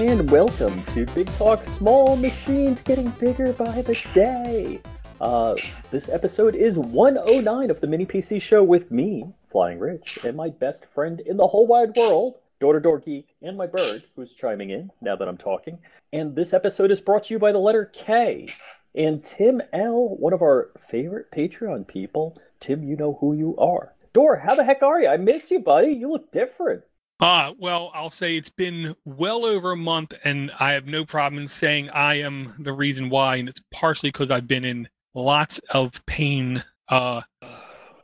and welcome to Big Talk Small Machines Getting Bigger by the Day. Uh, this episode is 109 of the Mini PC Show with me, Flying Rich, and my best friend in the whole wide world, Door to Door Geek, and my bird, who's chiming in now that I'm talking. And this episode is brought to you by the letter K. And Tim L., one of our favorite Patreon people. Tim, you know who you are. Door, how the heck are you? I miss you, buddy. You look different. Uh, well, I'll say it's been well over a month, and I have no problem in saying I am the reason why, and it's partially because I've been in lots of pain. Uh,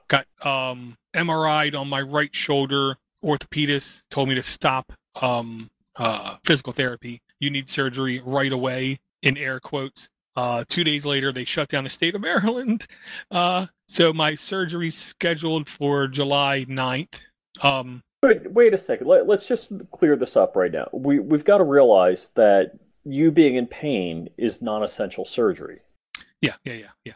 got um MRI'd on my right shoulder. Orthopedist told me to stop um uh physical therapy. You need surgery right away. In air quotes. Uh, two days later, they shut down the state of Maryland. Uh, so my surgery's scheduled for July 9th. Um, Wait, wait a second. Let, us just clear this up right now. We we've got to realize that you being in pain is non-essential surgery. Yeah, yeah, yeah, yeah.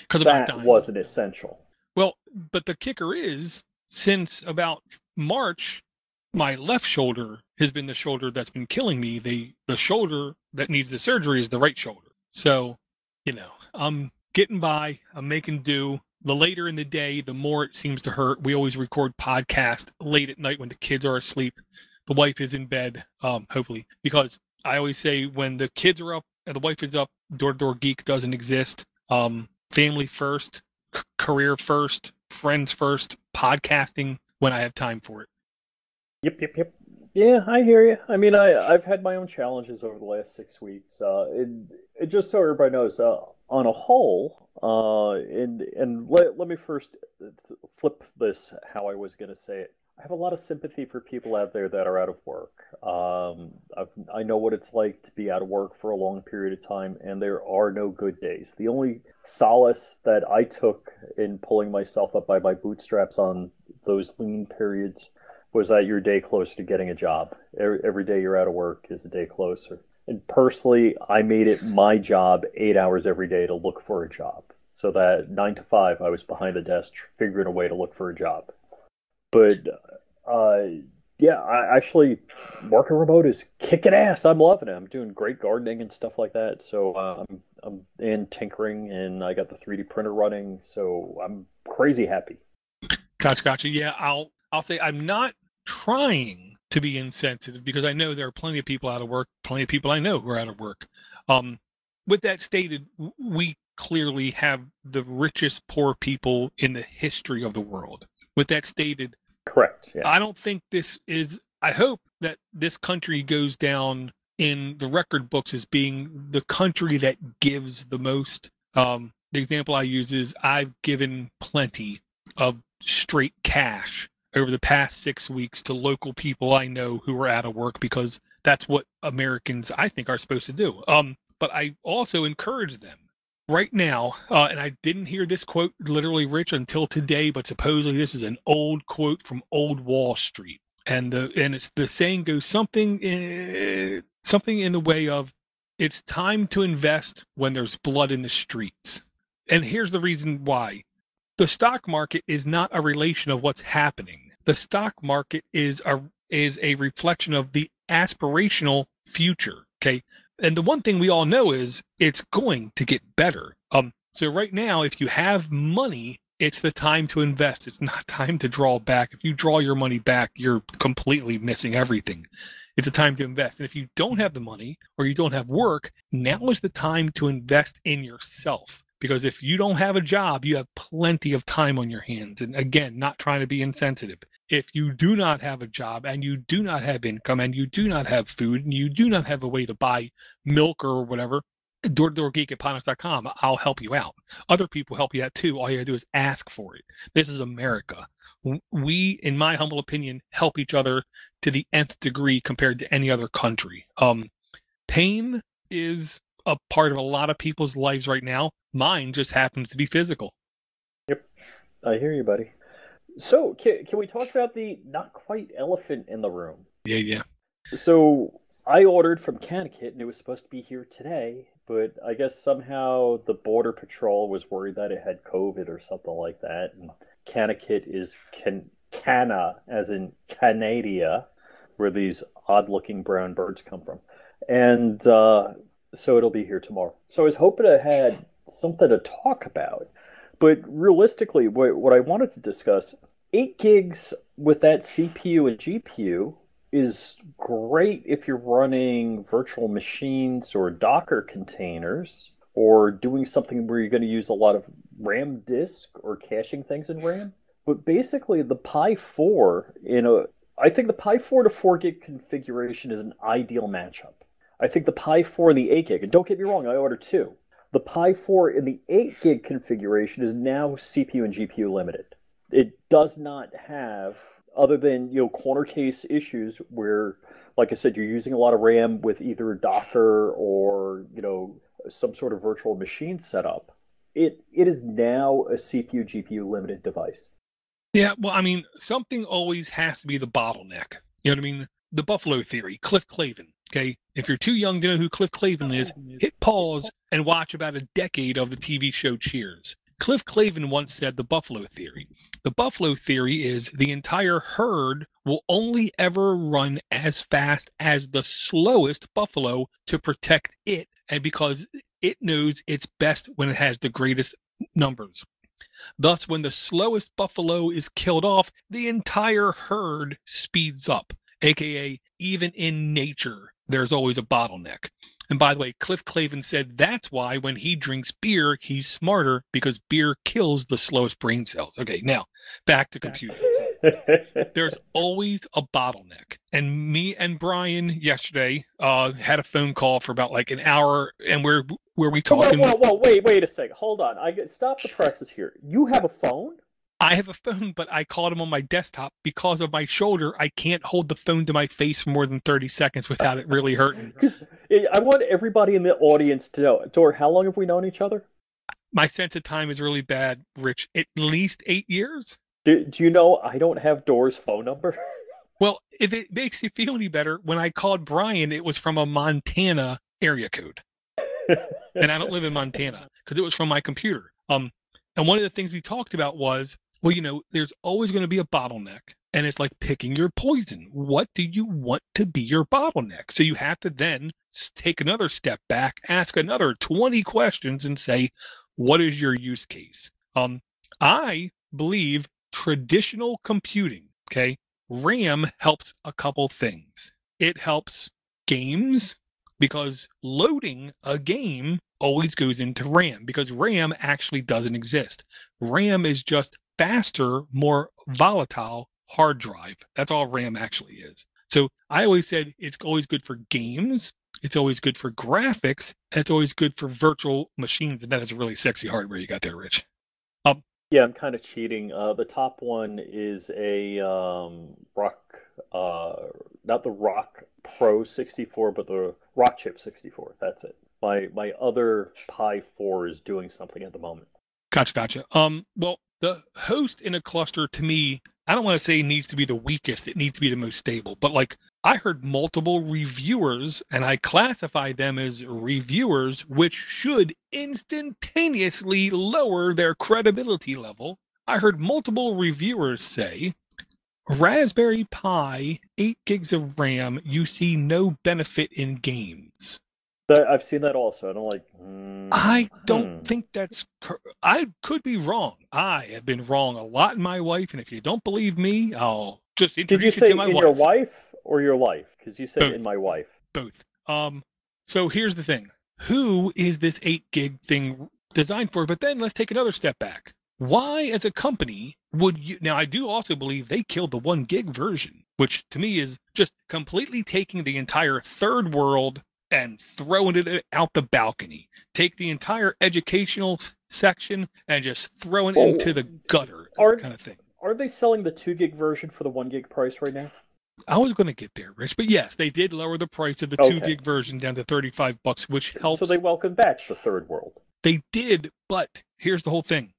Because that wasn't essential. Well, but the kicker is, since about March, my left shoulder has been the shoulder that's been killing me. The the shoulder that needs the surgery is the right shoulder. So, you know, I'm getting by. I'm making do the later in the day, the more it seems to hurt. We always record podcast late at night when the kids are asleep. The wife is in bed, um, hopefully, because I always say when the kids are up and the wife is up, door to door geek doesn't exist. Um, family first, c- career first, friends first, podcasting when I have time for it. Yep, yep, yep. Yeah, I hear you. I mean, I I've had my own challenges over the last six weeks. Uh, it, it just so everybody knows, uh, on a whole, uh, and and let, let me first flip this how I was going to say it. I have a lot of sympathy for people out there that are out of work. Um, I know what it's like to be out of work for a long period of time, and there are no good days. The only solace that I took in pulling myself up by my bootstraps on those lean periods was that you're a day closer to getting a job. Every, every day you're out of work is a day closer. And personally, I made it my job eight hours every day to look for a job. So that nine to five, I was behind the desk figuring a way to look for a job. But uh, yeah, I actually working remote is kicking ass. I'm loving it. I'm doing great gardening and stuff like that. So uh, I'm I'm in tinkering, and I got the 3D printer running. So I'm crazy happy. Gotcha, gotcha. Yeah, I'll I'll say I'm not trying to be insensitive because I know there are plenty of people out of work, plenty of people I know who are out of work. Um, with that stated, we clearly have the richest poor people in the history of the world. With that stated, correct. Yeah. I don't think this is. I hope that this country goes down in the record books as being the country that gives the most. Um, the example I use is I've given plenty of straight cash over the past six weeks to local people I know who are out of work because that's what Americans I think are supposed to do. Um, but I also encourage them right now, uh, and I didn't hear this quote literally, Rich, until today, but supposedly this is an old quote from Old Wall Street, and the and it's the saying goes something in, something in the way of it's time to invest when there's blood in the streets. And here's the reason why the stock market is not a relation of what's happening. The stock market is a is a reflection of the aspirational future. Okay. And the one thing we all know is it's going to get better. Um, so right now, if you have money, it's the time to invest. It's not time to draw back. If you draw your money back, you're completely missing everything. It's a time to invest. And if you don't have the money or you don't have work, now is the time to invest in yourself because if you don't have a job, you have plenty of time on your hands. And again, not trying to be insensitive. If you do not have a job and you do not have income and you do not have food and you do not have a way to buy milk or whatever, door to door geek at podnuts.com, I'll help you out. Other people help you out too. All you gotta do is ask for it. This is America. We, in my humble opinion, help each other to the nth degree compared to any other country. Um, pain is a part of a lot of people's lives right now. Mine just happens to be physical. Yep. I hear you, buddy. So, can, can we talk about the not quite elephant in the room? Yeah, yeah. So, I ordered from CanaKit and it was supposed to be here today, but I guess somehow the Border Patrol was worried that it had COVID or something like that. And CanaKit is can, Cana, as in Canada, where these odd looking brown birds come from. And uh, so it'll be here tomorrow. So I was hoping I had something to talk about. But realistically, what, what I wanted to discuss, 8 gigs with that CPU and GPU is great if you're running virtual machines or Docker containers or doing something where you're going to use a lot of RAM disk or caching things in RAM. But basically, the Pi 4 in a I think the Pi 4 to 4 gig configuration is an ideal matchup. I think the Pi 4 and the 8 gig, and don't get me wrong, I ordered two. The Pi 4 in the 8 gig configuration is now CPU and GPU limited. It does not have, other than you know corner case issues where, like I said, you're using a lot of RAM with either Docker or you know some sort of virtual machine setup. It it is now a CPU GPU limited device. Yeah, well, I mean, something always has to be the bottleneck. You know what I mean? The Buffalo theory, Cliff Clavin. Okay. If you're too young to know who Cliff Clavin is, hit pause and watch about a decade of the TV show Cheers. Cliff Clavin once said the Buffalo theory. The Buffalo theory is the entire herd will only ever run as fast as the slowest buffalo to protect it, and because it knows it's best when it has the greatest numbers. Thus, when the slowest buffalo is killed off, the entire herd speeds up, aka, even in nature, there's always a bottleneck. And by the way, Cliff Clavin said that's why when he drinks beer, he's smarter because beer kills the slowest brain cells. Okay, now back to computing. There's always a bottleneck. And me and Brian yesterday uh, had a phone call for about like an hour, and we're where we talking. Whoa, whoa, whoa, wait, wait a second. Hold on. I get, stop the presses here. You have a phone? I have a phone, but I called him on my desktop because of my shoulder. I can't hold the phone to my face for more than 30 seconds without it really hurting. I want everybody in the audience to know. Dor, how long have we known each other? My sense of time is really bad, Rich. At least eight years. Do, do you know I don't have Dor's phone number? Well, if it makes you feel any better, when I called Brian, it was from a Montana area code. and I don't live in Montana because it was from my computer. Um, and one of the things we talked about was, well, you know, there's always going to be a bottleneck, and it's like picking your poison. What do you want to be your bottleneck? So you have to then take another step back, ask another 20 questions, and say, what is your use case? Um, I believe traditional computing, okay, RAM helps a couple things. It helps games because loading a game always goes into RAM because RAM actually doesn't exist. RAM is just faster, more volatile hard drive. That's all RAM actually is. So I always said it's always good for games, it's always good for graphics, and it's always good for virtual machines. And that is a really sexy hardware you got there, Rich. Um, yeah, I'm kind of cheating. Uh, the top one is a um, Rock, uh, not the Rock Pro 64, but the Rockchip 64. That's it. My my other Pi 4 is doing something at the moment. Gotcha, gotcha. Um, well, the host in a cluster to me, I don't want to say needs to be the weakest. It needs to be the most stable. But like I heard multiple reviewers, and I classify them as reviewers, which should instantaneously lower their credibility level. I heard multiple reviewers say Raspberry Pi, 8 gigs of RAM, you see no benefit in games. I've seen that also. and I don't like. Mm, I don't hmm. think that's. I could be wrong. I have been wrong a lot in my life, and if you don't believe me, I'll just introduce Did you say you to my in wife. your wife or your life? Because you said Both. in my wife. Both. Um. So here's the thing: Who is this eight gig thing designed for? But then let's take another step back. Why, as a company, would you? Now, I do also believe they killed the one gig version, which to me is just completely taking the entire third world and throwing it out the balcony. Take the entire educational section and just throw it into oh, the gutter, are, kind of thing. Are they selling the two gig version for the one gig price right now? I was going to get there, Rich, but yes, they did lower the price of the okay. two gig version down to thirty five bucks, which helps. So they welcome back the third world. They did, but here's the whole thing: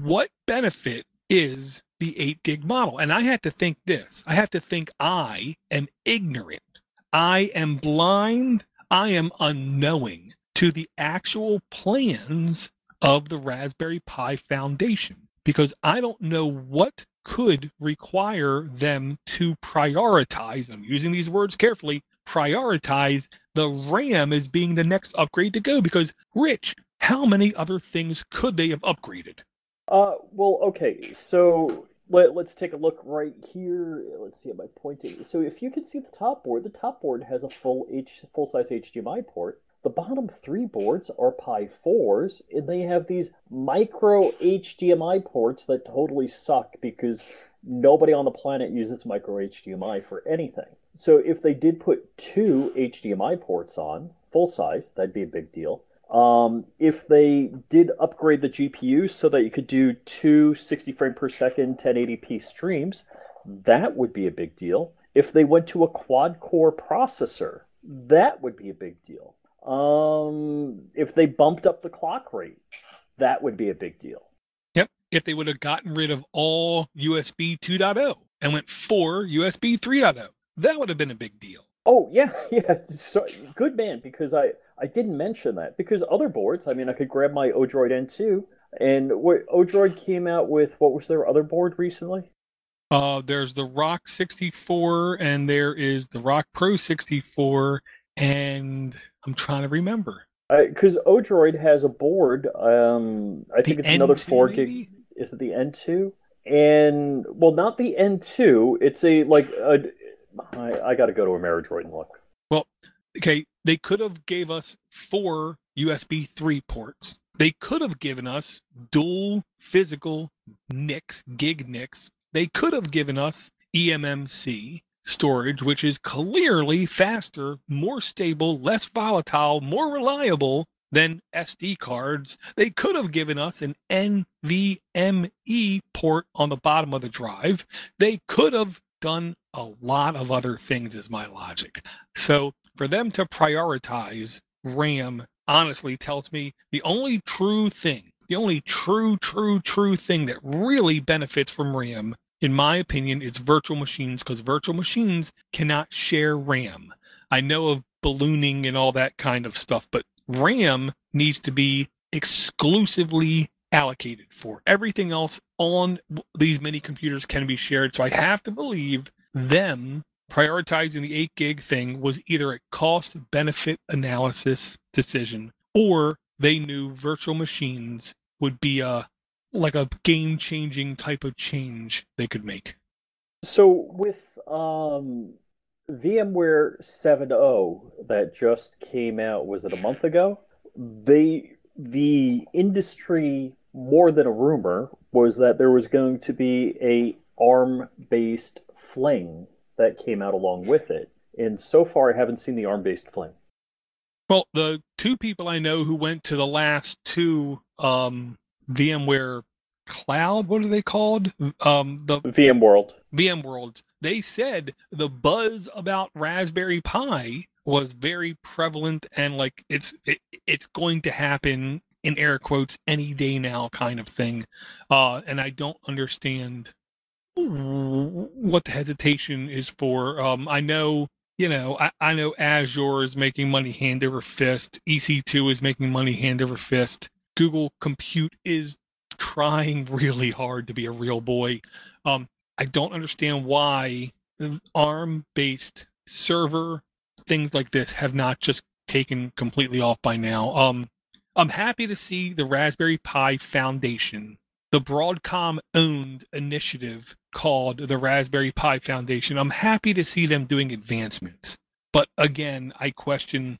what benefit is the eight gig model? And I had to think this. I have to think I am ignorant I am blind, I am unknowing to the actual plans of the Raspberry Pi Foundation because I don't know what could require them to prioritize, I'm using these words carefully, prioritize the RAM as being the next upgrade to go. Because, Rich, how many other things could they have upgraded? Uh, well, okay, so let, us take a look right here. Let's see, am I pointing? So if you can see the top board, the top board has a full H full size HDMI port. The bottom three boards are Pi 4s, and they have these micro HDMI ports that totally suck because nobody on the planet uses micro HDMI for anything. So if they did put two HDMI ports on, full size, that'd be a big deal. Um, if they did upgrade the GPU so that you could do two 60 frame per second 1080p streams, that would be a big deal. If they went to a quad core processor, that would be a big deal. Um, if they bumped up the clock rate, that would be a big deal. Yep. If they would have gotten rid of all USB 2.0 and went for USB 3.0, that would have been a big deal. Oh yeah, yeah. So, good man, because I I didn't mention that because other boards. I mean, I could grab my Odroid N2, and what Odroid came out with. What was their other board recently? Uh, there's the Rock 64, and there is the Rock Pro 64, and I'm trying to remember. Because uh, Odroid has a board. Um, I the think it's N2 another four gig. Is it the N2? And well, not the N2. It's a like a. I, I got to go to a Ameridroid and look. Well, okay, they could have gave us four USB 3 ports. They could have given us dual physical NICs, gig NICs. They could have given us eMMC storage, which is clearly faster, more stable, less volatile, more reliable than SD cards. They could have given us an NVMe port on the bottom of the drive. They could have done a lot of other things, is my logic. So for them to prioritize RAM honestly tells me the only true thing, the only true, true, true thing that really benefits from RAM, in my opinion, is virtual machines because virtual machines cannot share RAM. I know of ballooning and all that kind of stuff, but RAM needs to be exclusively allocated for. Everything else on these mini computers can be shared. So I have to believe them prioritizing the 8 gig thing was either a cost benefit analysis decision or they knew virtual machines would be a like a game changing type of change they could make. So with um VMware 7.0 that just came out was it a month ago? They the industry more than a rumor was that there was going to be a ARM based fling that came out along with it. And so far, I haven't seen the ARM based plane. Well, the two people I know who went to the last two um, VMware Cloud, what are they called? Um, the VMworld. VMworld. They said the buzz about Raspberry Pi was very prevalent and like it's it, it's going to happen in air quotes any day now kind of thing uh and i don't understand what the hesitation is for. Um, I know, you know, I, I know Azure is making money hand over fist. EC2 is making money hand over fist. Google Compute is trying really hard to be a real boy. Um, I don't understand why ARM based server things like this have not just taken completely off by now. Um, I'm happy to see the Raspberry Pi Foundation the Broadcom owned initiative called the Raspberry Pi Foundation. I'm happy to see them doing advancements. But again, I question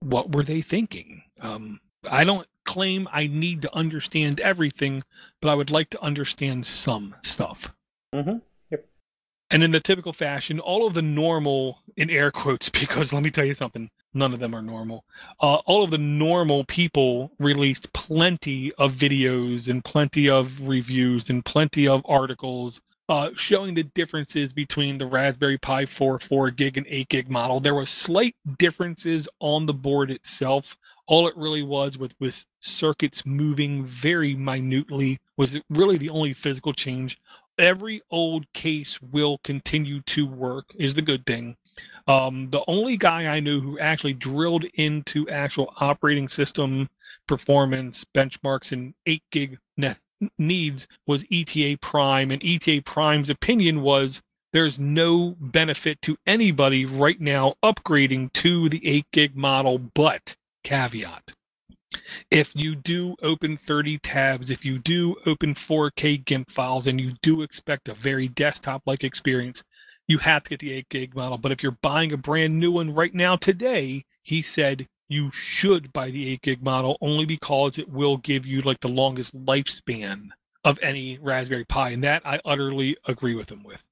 what were they thinking? Um, I don't claim I need to understand everything, but I would like to understand some stuff. Mm-hmm. Yep. And in the typical fashion, all of the normal, in air quotes, because let me tell you something, none of them are normal. Uh, all of the normal people released plenty of videos and plenty of reviews and plenty of articles uh, showing the differences between the Raspberry Pi 4 4 gig and 8 gig model. There were slight differences on the board itself. All it really was with, with circuits moving very minutely was really the only physical change. Every old case will continue to work, is the good thing. Um, the only guy I knew who actually drilled into actual operating system performance benchmarks in 8 gig needs was ETA Prime, and ETA Prime's opinion was there's no benefit to anybody right now upgrading to the 8 gig model, but caveat. If you do open 30 tabs, if you do open 4K GIMP files, and you do expect a very desktop like experience, you have to get the 8 gig model. But if you're buying a brand new one right now today, he said you should buy the 8 gig model only because it will give you like the longest lifespan of any Raspberry Pi. And that I utterly agree with him with.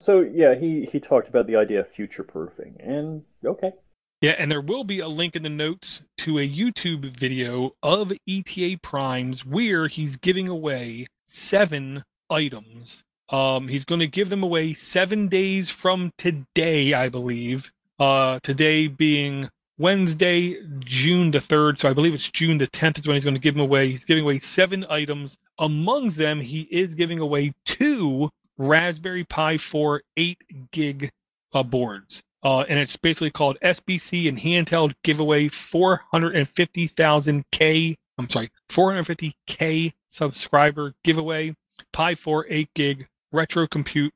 So yeah, he he talked about the idea of future proofing, and okay. Yeah, and there will be a link in the notes to a YouTube video of ETA Primes where he's giving away seven items. Um, he's going to give them away seven days from today, I believe. Uh, today being Wednesday, June the 3rd. So I believe it's June the 10th is when he's going to give them away. He's giving away seven items. Among them, he is giving away two Raspberry Pi 4 8 gig uh, boards. Uh, and it's basically called SBC and handheld giveaway 450,000K. I'm sorry, 450K subscriber giveaway, Pi 4 8 gig, retro compute,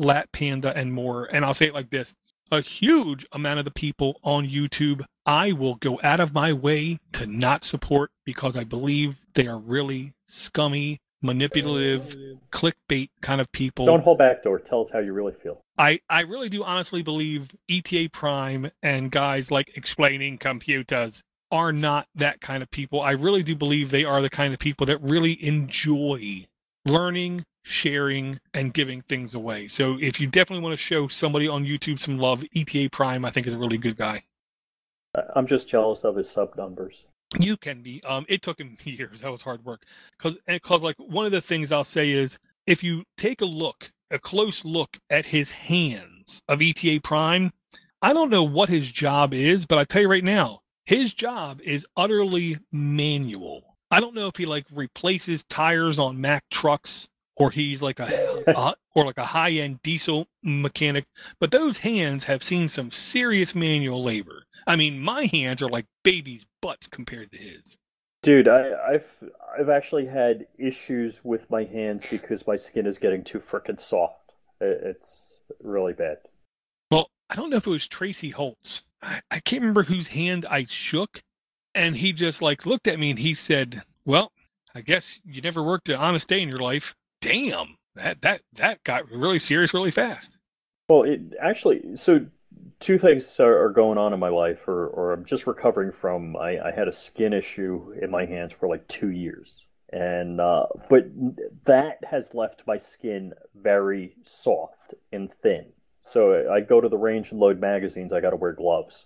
LattePanda, and more. And I'll say it like this a huge amount of the people on YouTube I will go out of my way to not support because I believe they are really scummy manipulative, clickbait kind of people. Don't hold back, door. Tell us how you really feel. I, I really do honestly believe ETA Prime and guys like explaining computers are not that kind of people. I really do believe they are the kind of people that really enjoy learning, sharing, and giving things away. So if you definitely want to show somebody on YouTube some love, ETA Prime, I think, is a really good guy. I'm just jealous of his sub numbers. You can be. Um, it took him years. That was hard work. Because, because like one of the things I'll say is, if you take a look, a close look at his hands of ETA Prime, I don't know what his job is, but I tell you right now, his job is utterly manual. I don't know if he like replaces tires on Mack trucks or he's like a, a or like a high end diesel mechanic, but those hands have seen some serious manual labor. I mean, my hands are like babies' butts compared to his. Dude, I, have I've actually had issues with my hands because my skin is getting too freaking soft. It's really bad. Well, I don't know if it was Tracy Holtz. I, I can't remember whose hand I shook, and he just like looked at me and he said, "Well, I guess you never worked an honest day in your life." Damn, that that that got really serious really fast. Well, it actually so two things are, going on in my life, or, or I'm just recovering from. I, I, had a skin issue in my hands for like two years, and uh, but that has left my skin very soft and thin. So I go to the range and load magazines. I got to wear gloves.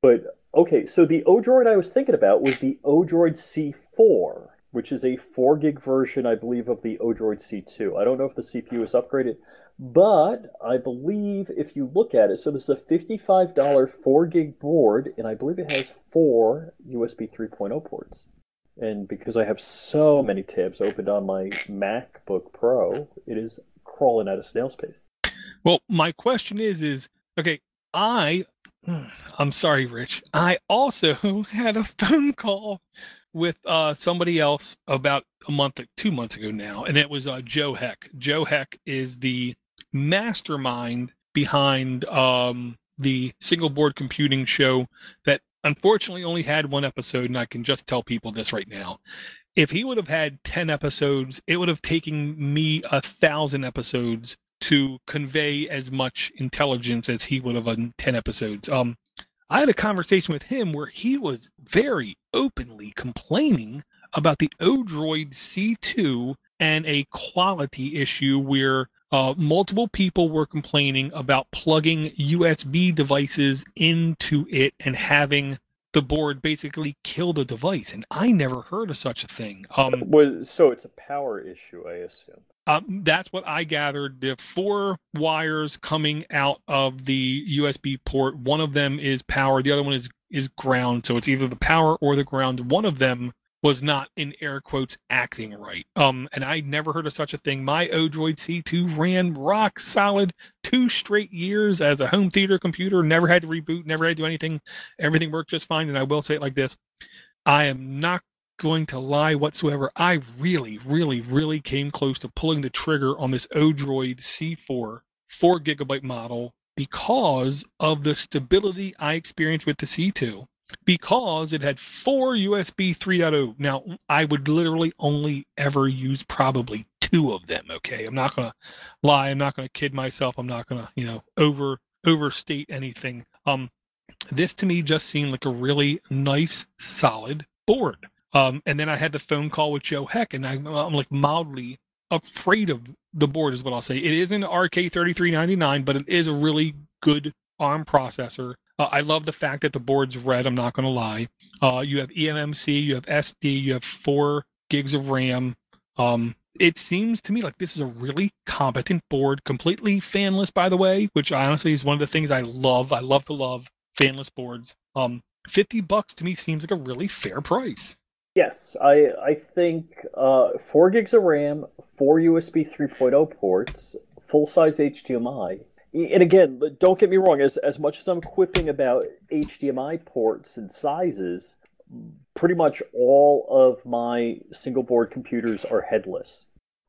But okay, so the Odroid I was thinking about was the Odroid C4, which is a four gig version, I believe, of the Odroid C2. I don't know if the CPU is upgraded. But I believe if you look at it, so this is a $55 4 gig board, and I believe it has four USB 3.0 ports. And because I have so many tabs opened on my MacBook Pro, it is crawling out of snail's pace. Well, my question is, is okay, I, hmm, I'm sorry, Rich, I also had a phone call with uh, somebody else about a month, two months ago now, and it was uh, Joe Heck. Joe Heck is the mastermind behind um, the single board computing show that unfortunately only had one episode, and I can just tell people this right now. If he would have had 10 episodes, it would have taken me a thousand episodes to convey as much intelligence as he would have on 10 episodes. Um, I had a conversation with him where he was very openly complaining about the Odroid C2 and a quality issue where uh, multiple people were complaining about plugging USB devices into it and having the board basically kill the device. And I never heard of such a thing. Um, was so it's a power issue, I assume. Um, that's what I gathered. The four wires coming out of the USB port. One of them is power. The other one is is ground. So it's either the power or the ground. One of them was not in air quotes acting right. Um, and I never heard of such a thing. My Odroid C2 ran rock solid two straight years as a home theater computer. Never had to reboot. Never had to do anything. Everything worked just fine. And I will say it like this: I am not going to lie whatsoever. I really, really, really came close to pulling the trigger on this Odroid C4 4 gigabyte model because of the stability I experienced with the C2 because it had four USB 3.0. Now, I would literally only ever use probably two of them, okay? I'm not going to lie, I'm not going to kid myself, I'm not going to, you know, over overstate anything. Um this to me just seemed like a really nice solid board. Um and then I had the phone call with Joe Heck and I, I'm like mildly afraid of the board is what I'll say. It is an RK3399, but it is a really good ARM processor. Uh, I love the fact that the board's red. I'm not going to lie. Uh, you have eMMC, you have SD, you have four gigs of RAM. Um, it seems to me like this is a really competent board, completely fanless, by the way, which honestly is one of the things I love. I love to love fanless boards. Um, 50 bucks to me seems like a really fair price. Yes, I I think uh, four gigs of RAM, four USB 3.0 ports, full size HDMI, and again, don't get me wrong. As as much as I'm quipping about HDMI ports and sizes, pretty much all of my single board computers are headless.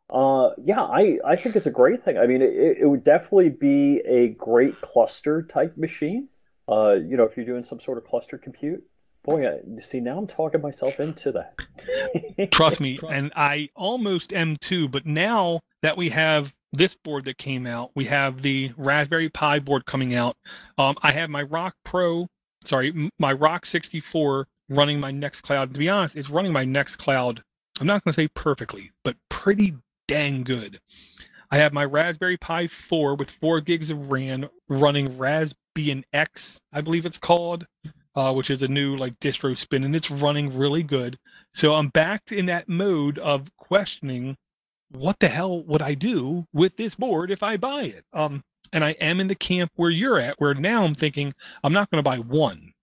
Uh, yeah, I, I think it's a great thing. I mean, it, it would definitely be a great cluster type machine. Uh, you know, if you're doing some sort of cluster compute. Boy, I, you see, now I'm talking myself into that. Trust me, and I almost am too. But now that we have this board that came out. We have the Raspberry Pi board coming out. Um, I have my Rock Pro, sorry, my Rock 64 running my Nextcloud. To be honest, it's running my Nextcloud. I'm not going to say perfectly, but pretty dang good. I have my Raspberry Pi 4 with 4 gigs of RAM running Raspbian X, I believe it's called, uh, which is a new like distro spin, and it's running really good. So I'm back in that mode of questioning what the hell would I do with this board if I buy it? Um, and I am in the camp where you're at, where now I'm thinking I'm not going to buy one.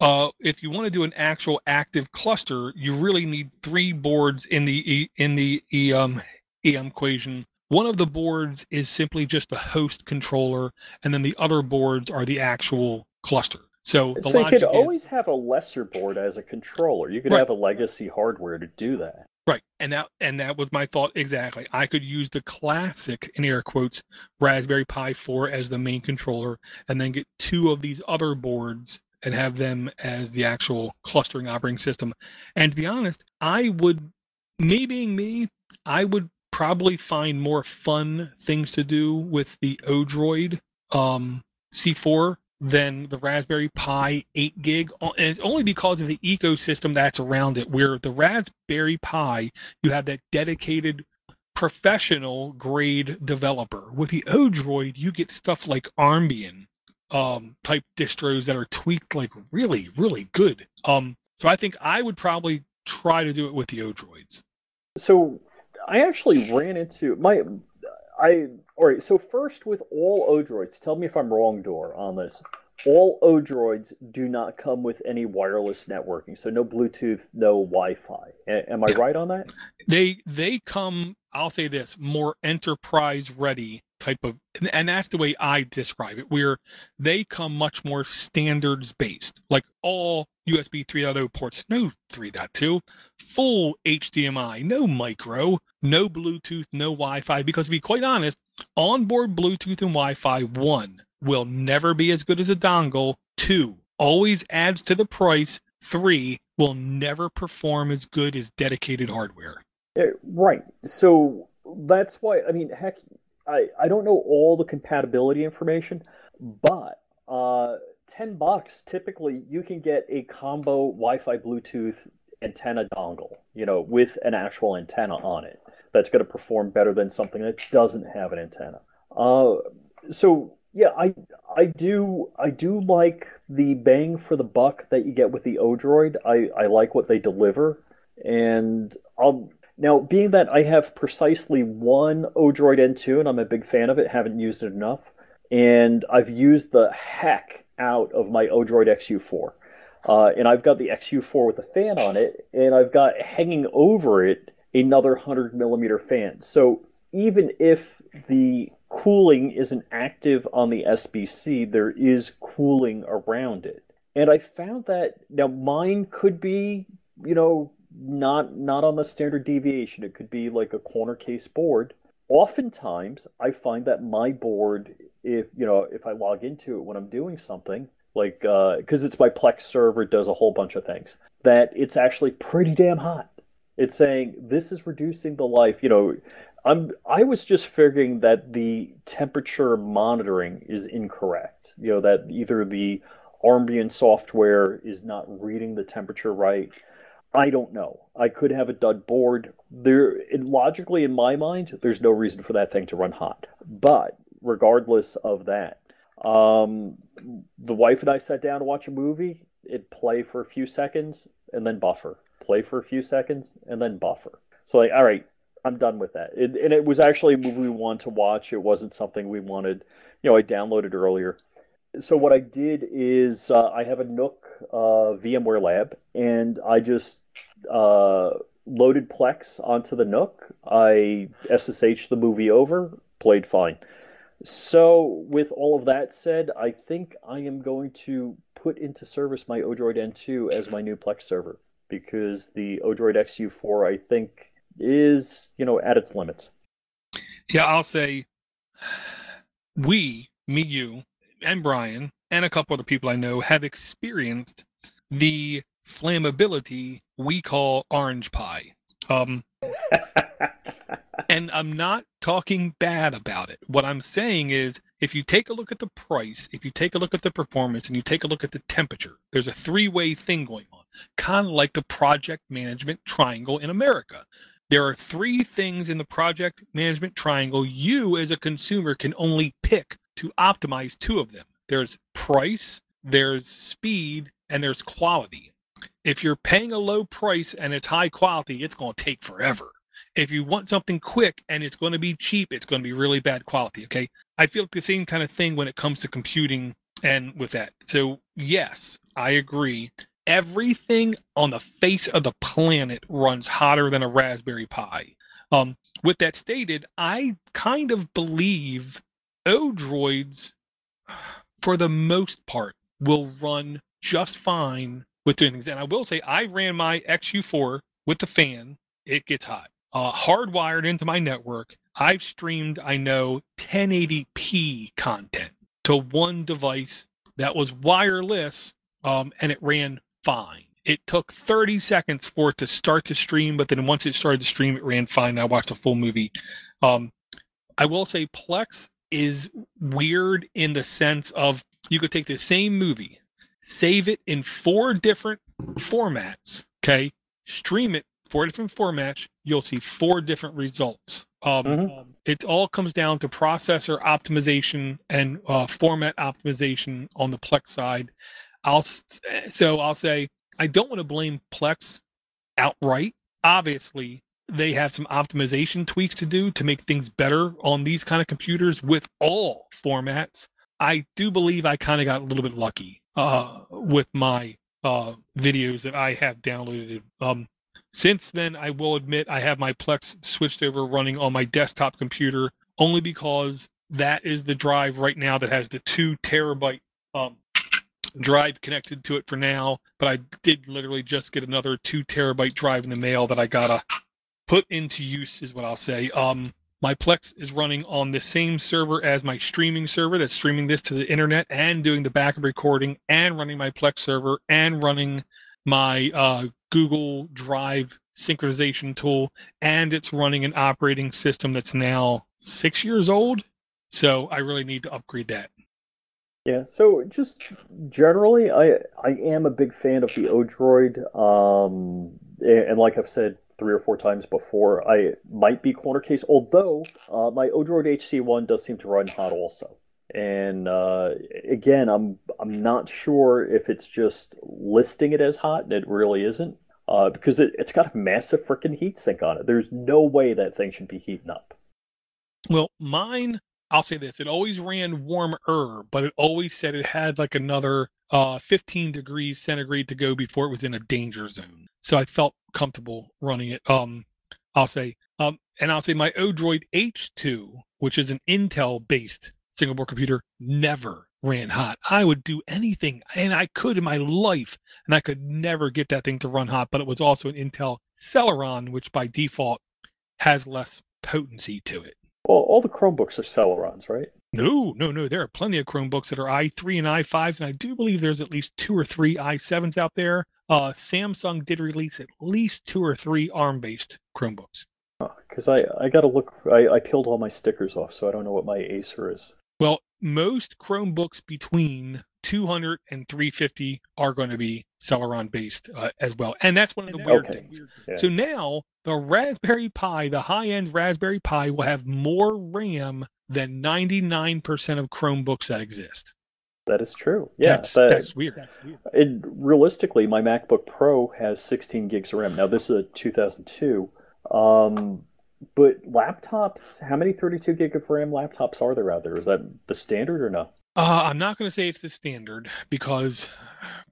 Uh, if you want to do an actual active cluster, you really need three boards in the in the um, EM equation. One of the boards is simply just the host controller, and then the other boards are the actual cluster. So, so you could always have a lesser board as a controller. You could right. have a legacy hardware to do that. Right. And that and that was my thought exactly. I could use the classic in air quotes Raspberry Pi 4 as the main controller and then get two of these other boards and have them as the actual clustering operating system. And to be honest, I would me being me, I would probably find more fun things to do with the Odroid um, C4 than the Raspberry Pi 8 gig. And it's only because of the ecosystem that's around it, where the Raspberry Pi, you have that dedicated professional grade developer. With the Odroid, you get stuff like Armbian um, type distros that are tweaked like really, really good. Um, so I think I would probably try to do it with the Odroids. So I actually ran into my I all right. So first, with all Odroids, tell me if I'm wrong, Door, on this. All Odroids do not come with any wireless networking, so no Bluetooth, no Wi-Fi. A- am I right on that? They they come. I'll say this: more enterprise ready type of, and that's the way I describe it. Where they come much more standards based, like all USB 3.0 ports, no 3.2, full HDMI, no micro, no Bluetooth, no Wi-Fi. Because to be quite honest, onboard Bluetooth and Wi-Fi one will never be as good as a dongle. Two always adds to the price. Three will never perform as good as dedicated hardware. Eh, right. So that's why I mean, heck, I I don't know all the compatibility information, but uh, ten bucks typically you can get a combo Wi-Fi Bluetooth antenna dongle, you know, with an actual antenna on it that's going to perform better than something that doesn't have an antenna. Uh, so yeah, I I do I do like the bang for the buck that you get with the Odroid. I, I like what they deliver, and I'll now being that I have precisely one Odroid N2 and I'm a big fan of it. Haven't used it enough, and I've used the heck out of my Odroid XU4. Uh, and I've got the XU4 with a fan on it, and I've got hanging over it another 100 millimeter fan. So even if the cooling isn't active on the SBC, there is cooling around it. And I found that now mine could be, you know, not not on the standard deviation. It could be like a corner case board. Oftentimes, I find that my board, if you know, if I log into it when I'm doing something, like because uh, it's my Plex server, it does a whole bunch of things. That it's actually pretty damn hot. It's saying this is reducing the life. You know, I'm I was just figuring that the temperature monitoring is incorrect. You know that either the Armbian software is not reading the temperature right. I don't know. I could have a dud board. There, logically, in my mind, there's no reason for that thing to run hot. But regardless of that, um, the wife and I sat down to watch a movie. It'd play for a few seconds and then buffer. Play for a few seconds and then buffer. So, like, all right, I'm done with that. It, and it was actually a movie we wanted to watch. It wasn't something we wanted. You know, I downloaded earlier. So what I did is uh, I have a NUC uh, VMware Lab, and I just uh, loaded Plex onto the NUC. I SSH the movie over, played fine. So with all of that said, I think I am going to put into service my Odroid N2 as my new Plex server because the Odroid XU4 I think is you know at its limits. Yeah, I'll say we, me, you, and Brian, and a couple other people I know have experienced the flammability we call Orange Pi. Um, and I'm not talking bad about it. What I'm saying is, if you take a look at the price, if you take a look at the performance, and you take a look at the temperature, there's a three way thing going on, kind of like the project management triangle in America. There are three things in the project management triangle you as a consumer can only pick to optimize two of them. There's price, there's speed, and there's quality. If you're paying a low price and it's high quality, it's going to take forever. If you want something quick and it's going to be cheap, it's going to be really bad quality. Okay. I feel like the same kind of thing when it comes to computing and with that. So, yes, I agree everything on the face of the planet runs hotter than a Raspberry Pi. Um, with that stated, I kind of believe Odroids, for the most part, will run just fine with doing things. And I will say, I ran my XU4 with the fan. It gets hot. Uh, hardwired into my network. I've streamed, I know, 1080p content to one device that was wireless um, and it ran fine. It took 30 seconds for it to start to stream, but then once it started to stream, it ran fine. I watched a full movie. Um, I will say Plex is weird in the sense of you could take the same movie, save it in four different formats, okay, stream it four different formats, you'll see four different results. Um, mm-hmm. It all comes down to processor optimization and uh, format optimization on the Plex side. I'll so I'll say I don't want to blame Plex outright. Obviously, they have some optimization tweaks to do to make things better on these kind of computers with all formats. I do believe I kind of got a little bit lucky uh, with my uh, videos that I have downloaded. Um, since then, I will admit I have my Plex switched over running on my desktop computer only because that is the drive right now that has the two terabyte um, drive connected to it for now, but I did literally just get another two terabyte drive in the mail that I gotta put into use, is what I'll say. Um, my Plex is running on the same server as my streaming server that's streaming this to the internet and doing the backup recording and running my Plex server and running my uh, Google Drive synchronization tool. And it's running an operating system that's now six years old. So I really need to upgrade that. Yeah, so just generally, I I am a big fan of the Odroid, um, and like I've said three or four times before, I might be corner case. Although uh, my Odroid HC1 does seem to run hot also, and uh, again, I'm I'm not sure if it's just listing it as hot and it really isn't, uh, because it, it's got a massive freaking heat sink on it. There's no way that thing should be heating up. Well, mine I'll say this: it always ran warmer, but it always said it had like another uh, 15 degrees centigrade to go before it was in a danger zone. So I felt comfortable running it. Um, I'll say, um, and I'll say my Odroid H2, which is an Intel-based single board computer, never, ran hot. I would do anything, and I could in my life, and I could never get that thing to run hot. But it was also an Intel Celeron, which by default has less potency to it. Well, all the Chromebooks are Celerons, right? No, no, no. There are plenty of Chromebooks that are i3 and i5s, and I do believe there's at least two or three i7s out there. Uh, Samsung did release at least two or three ARM-based Chromebooks. Because I, I got to look, I, I peeled all my stickers off, so I don't know what my Acer is. Well, most Chromebooks between 200 and 350 are going to be Celeron based uh, as well. And that's one of the weird Okay. things. Yeah. So now the Raspberry Pi, the high end Raspberry Pi, will have more RAM than 99% of Chromebooks that exist. That is true. Yeah, that's, that- that's weird. And realistically, my MacBook Pro has 16 gigs of RAM. Now, this is a 2002. Um, but laptops, how many 32 gig of RAM laptops are there out there? Is that the standard or no? Uh, I'm not going to say it's the standard because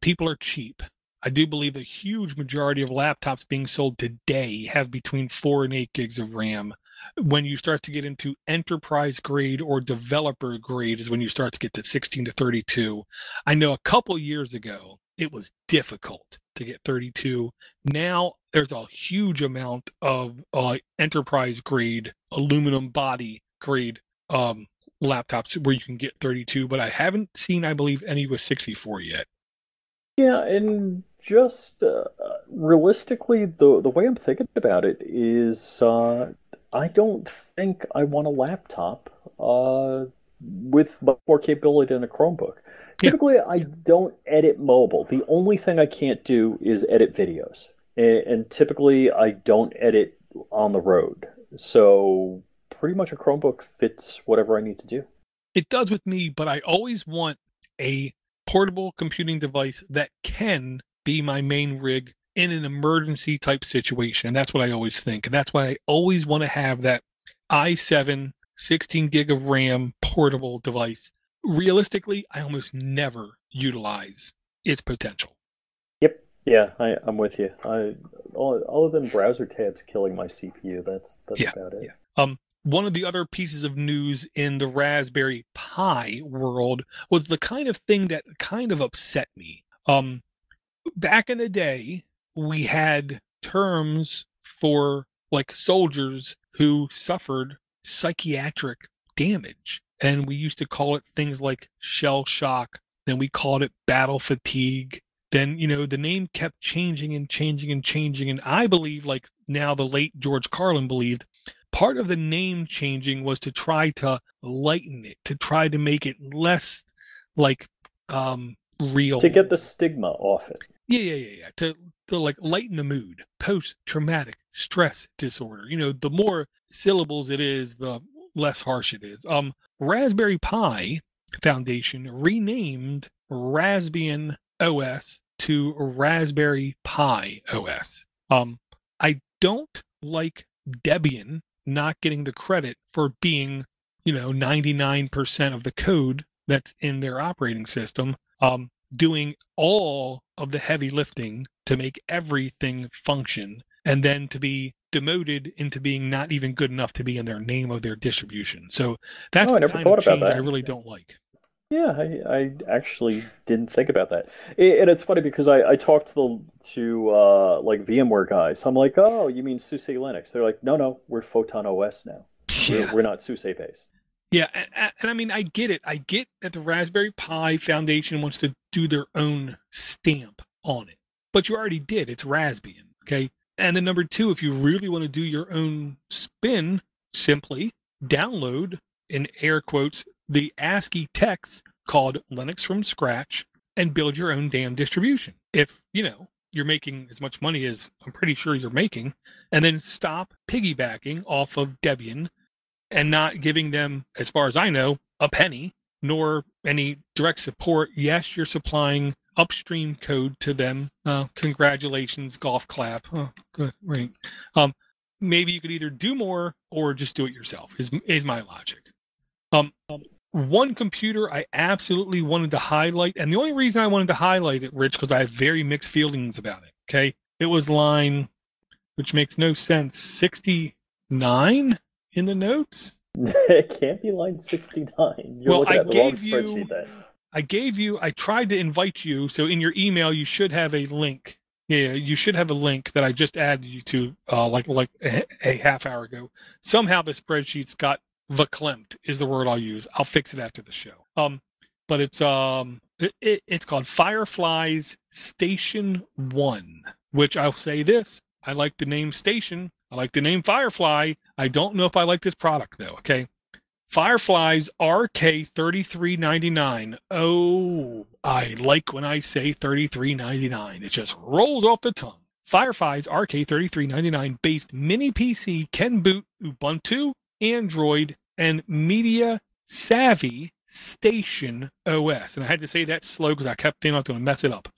people are cheap. I do believe a huge majority of laptops being sold today have between four and eight gigs of RAM. When you start to get into enterprise grade or developer grade, is when you start to get to 16 to 32. I know a couple years ago it was difficult to get 32. Now there's a huge amount of uh, enterprise grade aluminum body grade um, laptops where you can get 32, but I haven't seen, I believe, any with 64 yet. Yeah, and just uh, realistically, the the way I'm thinking about it is, uh, I don't think I want a laptop uh, with much more capability than a Chromebook. Yeah. Typically, I don't edit mobile. The only thing I can't do is edit videos, and, and typically I don't edit on the road. So pretty much a Chromebook fits whatever I need to do. It does with me, but I always want a portable computing device that can be my main rig in an emergency type situation. And that's what I always think. And that's why I always want to have that i7 16 gig of RAM portable device. Realistically, I almost never utilize its potential. Yep. Yeah, I, I'm with you. I all- other than browser tabs killing my CPU, that's that's Yeah, about it. yeah. Um, one of the other pieces of news in the Raspberry Pi world was the kind of thing that kind of upset me. Um, back in the day, we had terms for like soldiers who suffered psychiatric damage, and we used to call it things like shell shock. Then we called it battle fatigue. Then you know the name kept changing and changing and changing, and I believe like now the late George Carlin believed part of the name changing was to try to lighten it, to try to make it less like um real. To get the stigma off it. Yeah, yeah, yeah, yeah. To to like lighten the mood. Post traumatic stress disorder. You know, the more syllables it is, the less harsh it is. Um Raspberry Pi Foundation renamed Raspbian OS to Raspberry Pi OS. Um I don't like Debian not getting the credit for being, you know, 99% of the code that's in their operating system. Um doing all of the heavy lifting to make everything function and then to be demoted into being not even good enough to be in their name of their distribution. So that's Oh, I the kind thought of about change I really don't like. Yeah, I, I actually didn't think about that. I- And it's funny because I, I talked to the to uh, like VMware guys. I'm like, oh, you mean SUSE Linux? They're like, no, no, we're Photon OS now. We're, we're not SUSE based. Yeah, and- and I mean, I get it. I get that the Raspberry Pi Foundation wants to do their own stamp on it, but you already did. It's Raspbian, okay? And then number two, if you really want to do your own spin, simply download in air quotes the ASCII text called Linux from scratch and build your own damn distribution. If you know you're making as much money as I'm pretty sure you're making, and then stop piggybacking off of Debian and not giving them, as far as I know, a penny nor any direct support. Yes, you're supplying upstream code to them. Uh, congratulations, golf clap. Oh, good, right. Um, maybe you could either do more or just do it yourself. Is is my logic. Um, one computer I absolutely wanted to highlight, and the only reason I wanted to highlight it, Rich, because I have very mixed feelings about it. Okay, it was line, which makes no sense, sixty nine in the notes. it can't be line 69. You're Well, looking I at the wrong gave you- spreadsheet then. I gave you, I tried to invite you. So in your email, you should have a link. Yeah, you should have a link that I just added you to, uh, like like a, a half hour ago. Somehow the spreadsheet's got verklempt is the word I'll use. I'll fix it after the show. Um, but it's um, it, it, it's called Fireflies Station One. Which I'll say this: I like the name Station. I like the name Firefly. I don't know if I like this product though. Okay, Fireflies RK3399. Oh, I like when I say 3399. It just rolls off the tongue. Fireflies RK3399 based mini PC can boot Ubuntu, Android, and Media Savvy Station OS. And I had to say that slow because I kept thinking I was going to mess it up.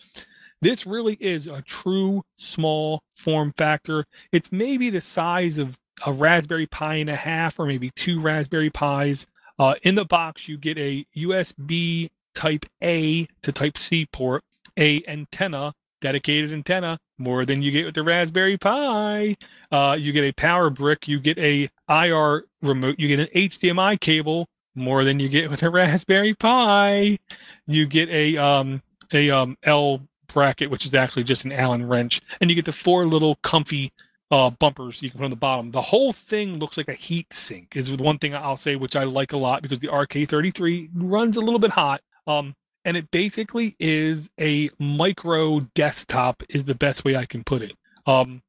This really is a true small form factor. It's maybe the size of a Raspberry Pi and a half, or maybe two Raspberry Pis. Uh, in the box, you get a USB Type A to Type C port, a antenna, dedicated antenna, more than you get with the Raspberry Pi. Uh, you get a power brick, you get a IR remote, you get an HDMI cable, more than you get with a Raspberry Pi. You get a um, a um, L bracket, which is actually just an Allen wrench, and you get the four little comfy uh, bumpers you can put on the bottom. The whole thing looks like a heat sink. Is the one thing I'll say, which I like a lot because the RK33 runs a little bit hot. Um, and it basically is a micro desktop. Is the best way I can put it. Um,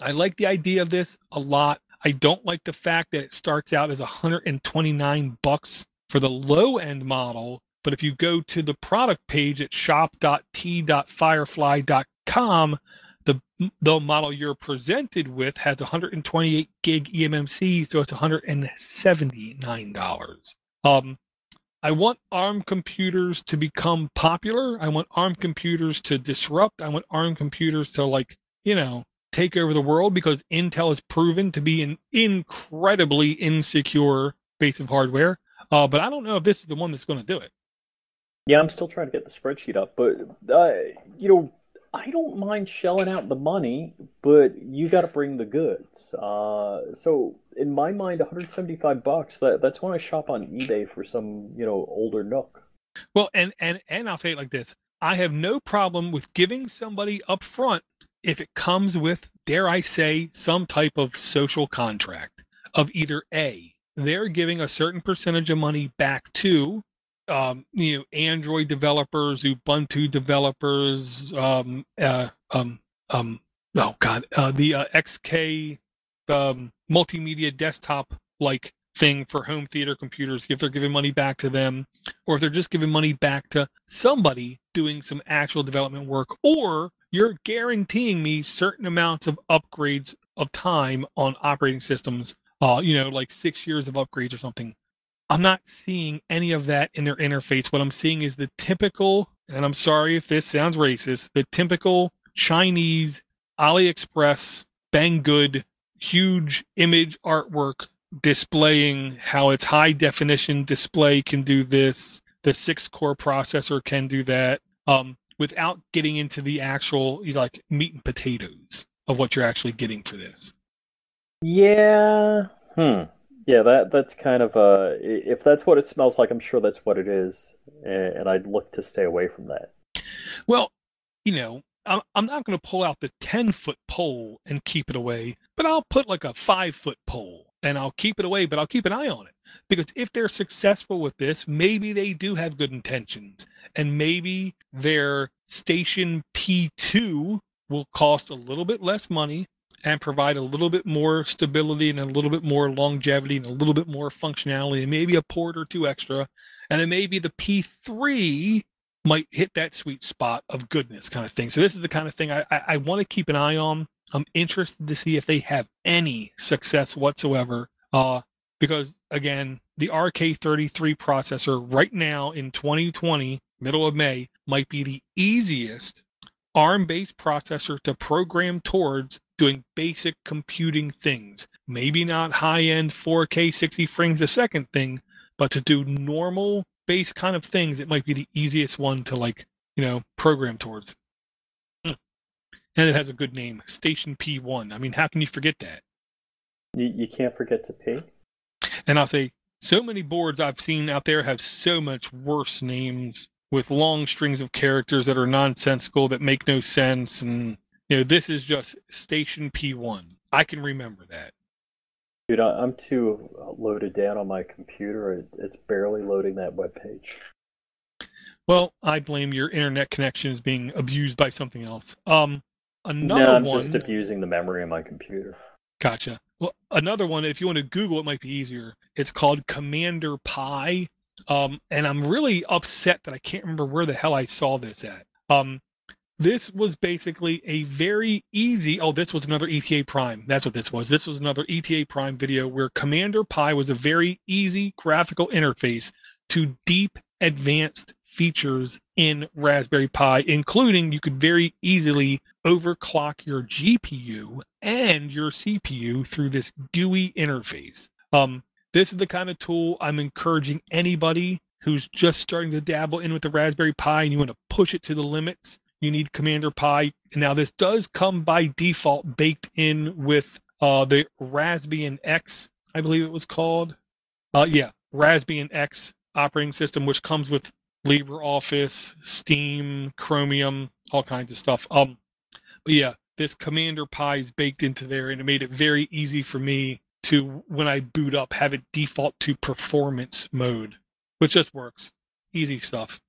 I like the idea of this a lot. I don't like the fact that it starts out as 129 bucks for the low end model, but if you go to the product page at shop.t.firefly.com, the model you're presented with has 128 gig eMMC, so it's 179 dollars. Um, I want ARM computers to become popular. I want ARM computers to disrupt. I want ARM computers to like you know take over the world because Intel has proven to be an incredibly insecure base of hardware. Uh, but I don't know if this is the one that's going to do it. Yeah, I'm still trying to get the spreadsheet up, but uh, you know, I don't mind shelling out the money, but you got to bring the goods. Uh, so in my mind, 175 bucks. That that's when I shop on eBay for some you know older NUC. Well, and and and I'll say it like this: I have no problem with giving somebody up front if it comes with, dare I say, some type of social contract of either a they're giving a certain percentage of money back to um, you know, Android developers, Ubuntu developers, um, uh, um, um, oh god, uh, the uh, XK um, multimedia desktop like thing for home theater computers. If they're giving money back to them, or if they're just giving money back to somebody doing some actual development work, or you're guaranteeing me certain amounts of upgrades of time on operating systems. Uh, you know, like six years of upgrades or something I'm not seeing any of that in their interface. What I'm seeing is the typical, and I'm sorry if this sounds racist, the typical Chinese AliExpress Banggood huge image artwork displaying how its high definition display can do this, the six core processor can do that, um, without getting into the actual you know, like meat and potatoes of what you're actually getting for this. Yeah. Hmm. Yeah, that that's kind of uh if that's what it smells like, I'm sure that's what it is, and I'd look to stay away from that. Well, you know, I'm not going to pull out the 10 foot pole and keep it away, but I'll put like a five foot pole and I'll keep it away, but I'll keep an eye on it. Because if they're successful with this, maybe they do have good intentions. And maybe their station P2 will cost a little bit less money and provide a little bit more stability and a little bit more longevity and a little bit more functionality and maybe a port or two extra. And then maybe the P3 might hit that sweet spot of goodness kind of thing. So this is the kind of thing I, I, I want to keep an eye on. I'm interested to see if they have any success whatsoever. Uh, because again, the RK33 processor right now in 2020, middle of May, might be the easiest ARM based processor to program towards doing basic computing things. Maybe not high end 4K 60 frames a second thing, but to do normal base kind of things, it might be the easiest one to like, you know, program towards. Hmm. And it has a good name, Station P1. I mean, how can you forget that? You, you can't forget to P. And I'll say, so many boards I've seen out there have so much worse names with long strings of characters that are nonsensical that make no sense and you know this is just station P1. I can remember that. Dude, I'm too loaded down on my computer. It's barely loading that web page. Well, I blame your internet connection as being abused by something else. Um, another no, I'm one. just abusing the memory of my computer. Gotcha. Well, another one. If you want to Google, it might be easier. It's called Commander Pi. Um, and I'm really upset that I can't remember where the hell I saw this at. Um, this was basically a very easy. Oh, this was another ETA Prime. That's what this was. This was another ETA Prime video where Commander Pi was a very easy graphical interface to deep advanced features in Raspberry Pi, including you could very easily overclock your GPU and your CPU through this GUI interface. Um, this is the kind of tool I'm encouraging anybody who's just starting to dabble in with the Raspberry Pi and you want to push it to the limits. You need Commander Pi. Now, this does come by default baked in with uh, the Raspbian X, I believe it was called. Uh, yeah, Raspbian X operating system, which comes with LibreOffice, Steam, Chromium, all kinds of stuff. Um, but yeah, this Commander Pi is baked into there, and it made it very easy for me to, when I boot up, have it default to performance mode, which just works. Easy stuff.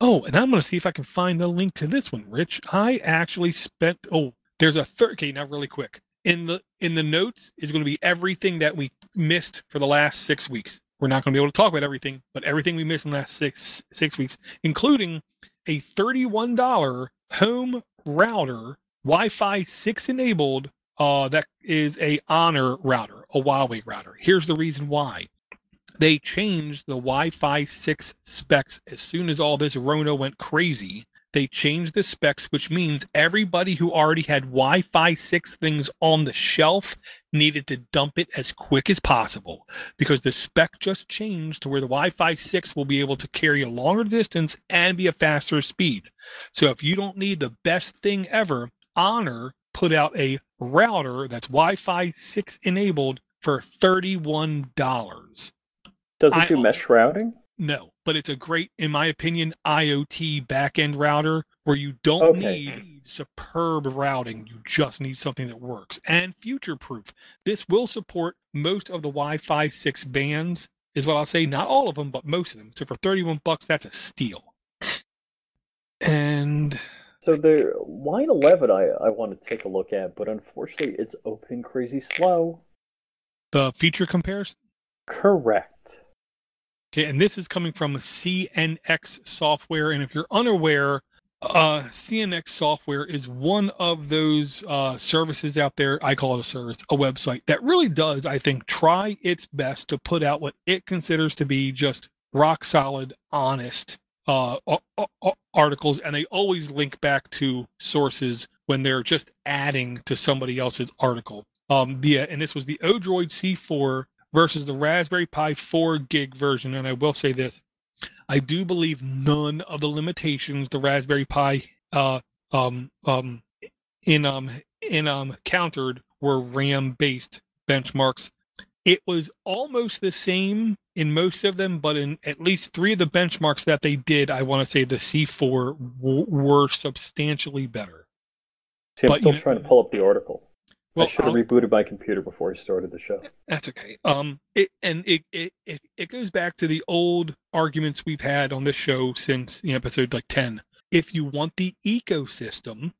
Oh, and I'm going to see if I can find the link to this one, Rich. I actually spent. Oh, there's a third. Okay, now really quick. In the in the notes is going to be everything that we missed for the last six weeks. We're not going to be able to talk about everything, but everything we missed in the last six six weeks, including a $31 home router, Wi-Fi 6 enabled, uh, that is a Honor router, a Huawei router. Here's the reason why. They changed the Wi-Fi 6 specs as soon as all this Rona went crazy they changed the specs, which means everybody who already had Wi Fi 6 things on the shelf needed to dump it as quick as possible because the spec just changed to where the Wi Fi 6 will be able to carry a longer distance and be a faster speed. So if you don't need the best thing ever, Honor put out a router that's Wi Fi 6 enabled for $31. Does it do mesh routing? No, but it's a great, in my opinion, IoT backend router where you don't okay. need superb routing. You just need something that works and future proof. This will support most of the Wi Fi 6 bands, is what I'll say. Not all of them, but most of them. So for 31 bucks, that's a steal. And so the line 11 I, I want to take a look at, but unfortunately it's open crazy slow. The feature comparison? Correct. Okay, and this is coming from CNX software. And if you're unaware, uh, CNX software is one of those uh, services out there. I call it a service, a website that really does, I think, try its best to put out what it considers to be just rock solid, honest uh, articles. And they always link back to sources when they're just adding to somebody else's article. Um, yeah, and this was the Odroid C4 versus the Raspberry Pi 4 gig version. And I will say this I do believe none of the limitations the Raspberry Pi uh, um, um, in um, in um, countered were RAM based benchmarks. It was almost the same in most of them, but in at least three of the benchmarks that they did, I want to say the C4 w- were substantially better. See, I'm but, still you know, trying to pull up the article. Well, I should have rebooted my computer before I started the show. That's okay. Um, it and it, it it it goes back to the old arguments we've had on this show since you know, episode like ten. If you want the ecosystem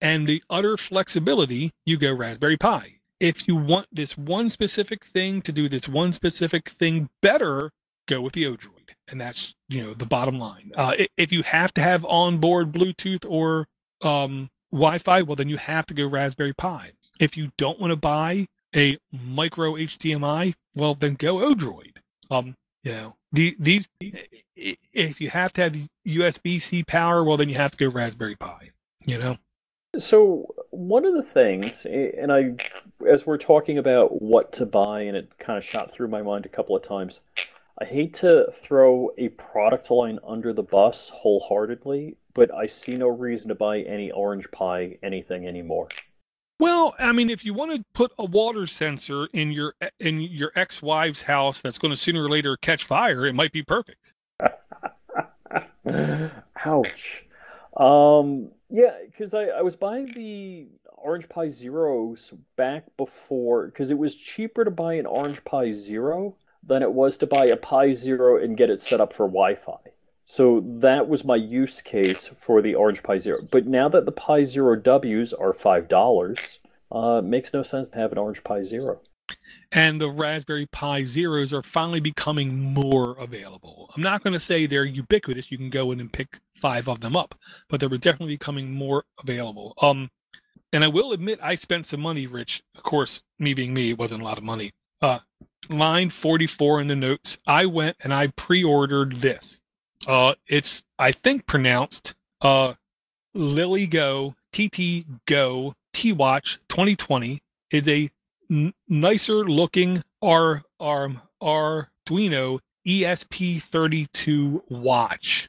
and the utter flexibility, you go Raspberry Pi. If you want this one specific thing to do this one specific thing better, go with the Odroid, and that's you know the bottom line. Uh, if you have to have onboard Bluetooth or um, Wi-Fi, well then you have to go Raspberry Pi. If you don't want to buy a micro HDMI, well, then go Odroid. Um, you know, the, these, if you have to have USB C power, well, then you have to go Raspberry Pi, you know? So, one of the things, and I, as we're talking about what to buy, and it kind of shot through my mind a couple of times, I hate to throw a product line under the bus wholeheartedly, but I see no reason to buy any Orange Pi anything anymore. Well, I mean, if you want to put a water sensor in your in your ex-wife's house that's going to sooner or later catch fire, it might be perfect. Ouch. Um, yeah, because I, I was buying the Orange Pi Zeros back before, because it was cheaper to buy an Orange Pi Zero than it was to buy a Pi Zero and get it set up for Wi Fi. So that was my use case for the Orange Pi Zero. But now that the Pi Zero Ws are $5, uh, it makes no sense to have an Orange Pi Zero and the Raspberry Pi Zeros are finally becoming more available. I'm not going to say they're ubiquitous. You can go in and pick five of them up, but they were definitely becoming more available. Um, and I will admit I spent some money, Rich. Of course, me being me, it wasn't a lot of money. Uh, line 44 in the notes. I went and I pre-ordered this. Uh, it's I think pronounced uh, LilyGO TT Go T Watch 2020 is a n- nicer looking R arm Arduino ESP32 watch.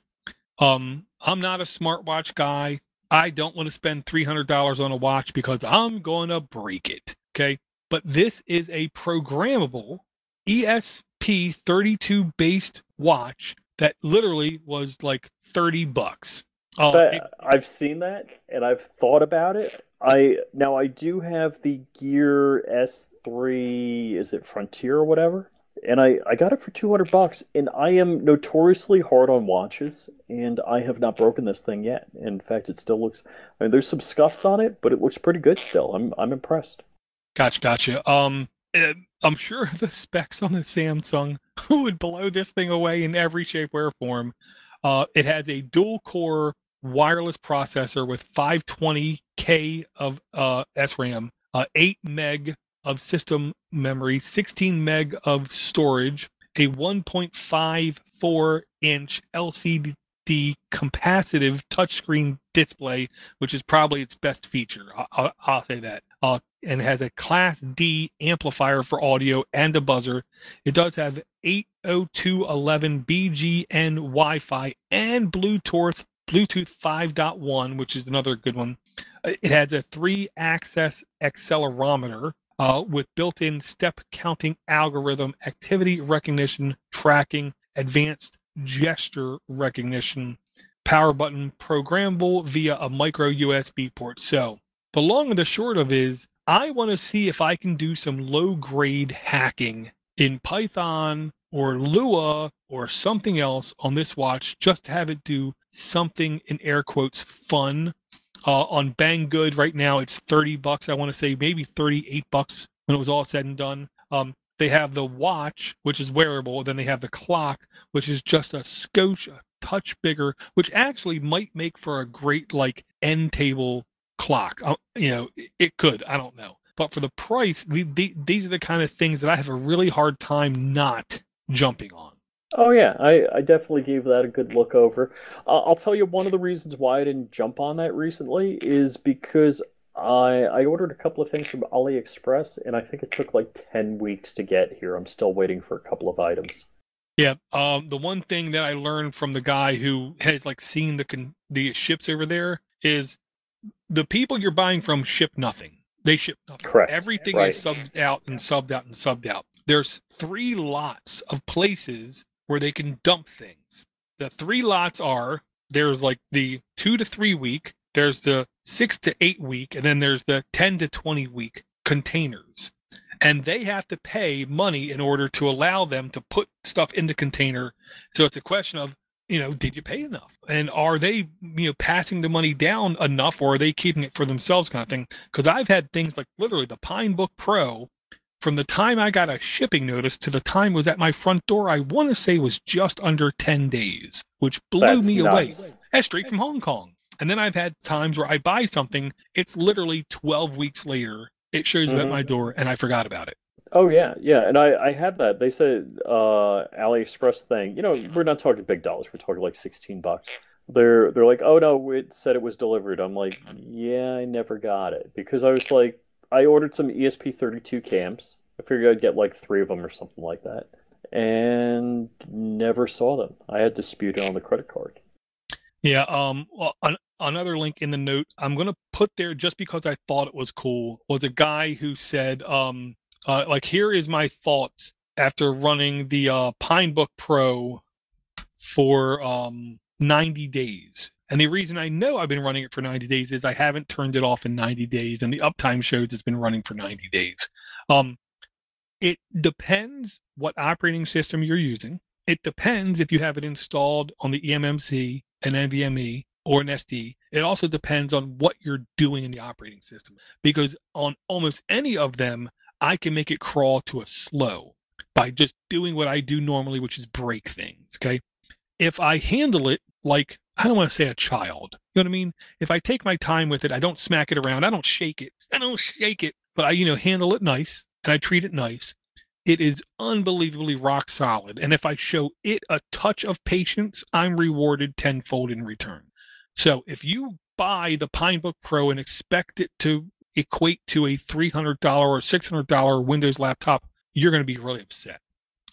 Um, I'm not a smartwatch guy. I don't want to spend $300 on a watch because I'm going to break it. Okay. But this is a programmable ESP32 based watch that literally was like 30 bucks. Uh, but it, I've seen that and I've thought about it. I now I do have the Gear S3. Is it Frontier or whatever? And I I got it for two hundred bucks. And I am notoriously hard on watches, and I have not broken this thing yet. In fact, it still looks. I mean, there's some scuffs on it, but it looks pretty good still. I'm I'm impressed. Gotcha, gotcha. Um, I'm sure the specs on the Samsung would blow this thing away in every shape, or form. Uh, it has a dual core wireless processor with 520k of uh, SRAM, uh, 8 meg of system memory, 16 meg of storage, a 1.54 inch LCD capacitive touchscreen display, which is probably its best feature. I'll, I'll say that. Uh, and has a Class D amplifier for audio and a buzzer. It does have 802.11 BGN Wi Fi and Bluetooth Bluetooth 5.1, which is another good one. Uh, it has a three axis accelerometer uh, with built in step counting algorithm, activity recognition, tracking, advanced gesture recognition, power button programmable via a micro USB port. So, the long and the short of is I want to see if I can do some low grade hacking in Python or Lua or something else on this watch just to have it do something in air quotes fun. Uh, on Banggood right now, it's 30 bucks. I want to say maybe 38 bucks when it was all said and done. Um, they have the watch, which is wearable. Then they have the clock, which is just a skosh, a touch bigger, which actually might make for a great like end table clock. Uh, you know, it could. I don't know. But for the price, the, the, these are the kind of things that I have a really hard time not jumping on. Oh yeah, I, I definitely gave that a good look over. Uh, I'll tell you one of the reasons why I didn't jump on that recently is because I I ordered a couple of things from AliExpress and I think it took like ten weeks to get here. I'm still waiting for a couple of items. Yeah, um, the one thing that I learned from the guy who has like seen the con- the ships over there is the people you're buying from ship nothing. They ship nothing. Correct. Everything right. is subbed out and subbed out and subbed out. There's three lots of places where they can dump things. The three lots are there's like the two to three week, there's the six to eight week, and then there's the 10 to 20 week containers. And they have to pay money in order to allow them to put stuff in the container. So it's a question of, you know, did you pay enough? And are they, you know, passing the money down enough or are they keeping it for themselves kind of thing? Because I've had things like literally the Pinebook Pro from the time I got a shipping notice to the time was at my front door, I want to say was just under 10 days, which blew That's me nuts. away. That's straight from Hong Kong. And then I've had times where I buy something, it's literally 12 weeks later, it shows up at my door, and I forgot about it. Oh yeah, yeah, and I I had that. They said uh AliExpress thing. You know, we're not talking big dollars. We're talking like 16 bucks. They're they're like, "Oh no, it said it was delivered." I'm like, "Yeah, I never got it." Because I was like, I ordered some ESP32 cams. I figured I'd get like 3 of them or something like that. And never saw them. I had disputed on the credit card. Yeah. Um. Well, an, another link in the note I'm going to put there just because I thought it was cool was a guy who said, um, uh, like here is my thoughts after running the uh, Pinebook Pro for um 90 days. And the reason I know I've been running it for 90 days is I haven't turned it off in 90 days, and the uptime shows it's been running for 90 days. Um, it depends what operating system you're using. It depends if you have it installed on the eMMC, and NVMe, or an SD. It also depends on what you're doing in the operating system because on almost any of them, I can make it crawl to a slow by just doing what I do normally, which is break things. Okay. If I handle it like, I don't want to say a child, you know what I mean? If I take my time with it, I don't smack it around, I don't shake it, I don't shake it, but I, you know, handle it nice and I treat it nice. It is unbelievably rock solid. And if I show it a touch of patience, I'm rewarded tenfold in return. So if you buy the Pinebook Pro and expect it to equate to a $300 or $600 Windows laptop, you're going to be really upset.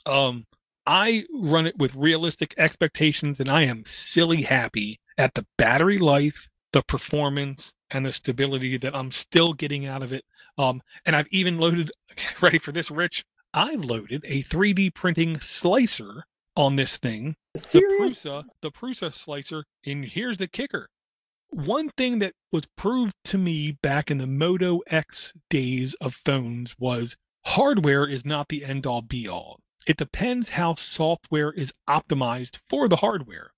Um, I run it with realistic expectations, and I am silly happy at the battery life, the performance, and the stability that I'm still getting out of it. Um, and I've even loaded, ready for this, Rich? I've loaded a 3D printing slicer on this thing. Serious? The Prusa, the Prusa slicer. And here's the kicker. One thing that was proved to me back in the Moto X days of phones was hardware is not the end all be all. It depends how software is optimized for the hardware.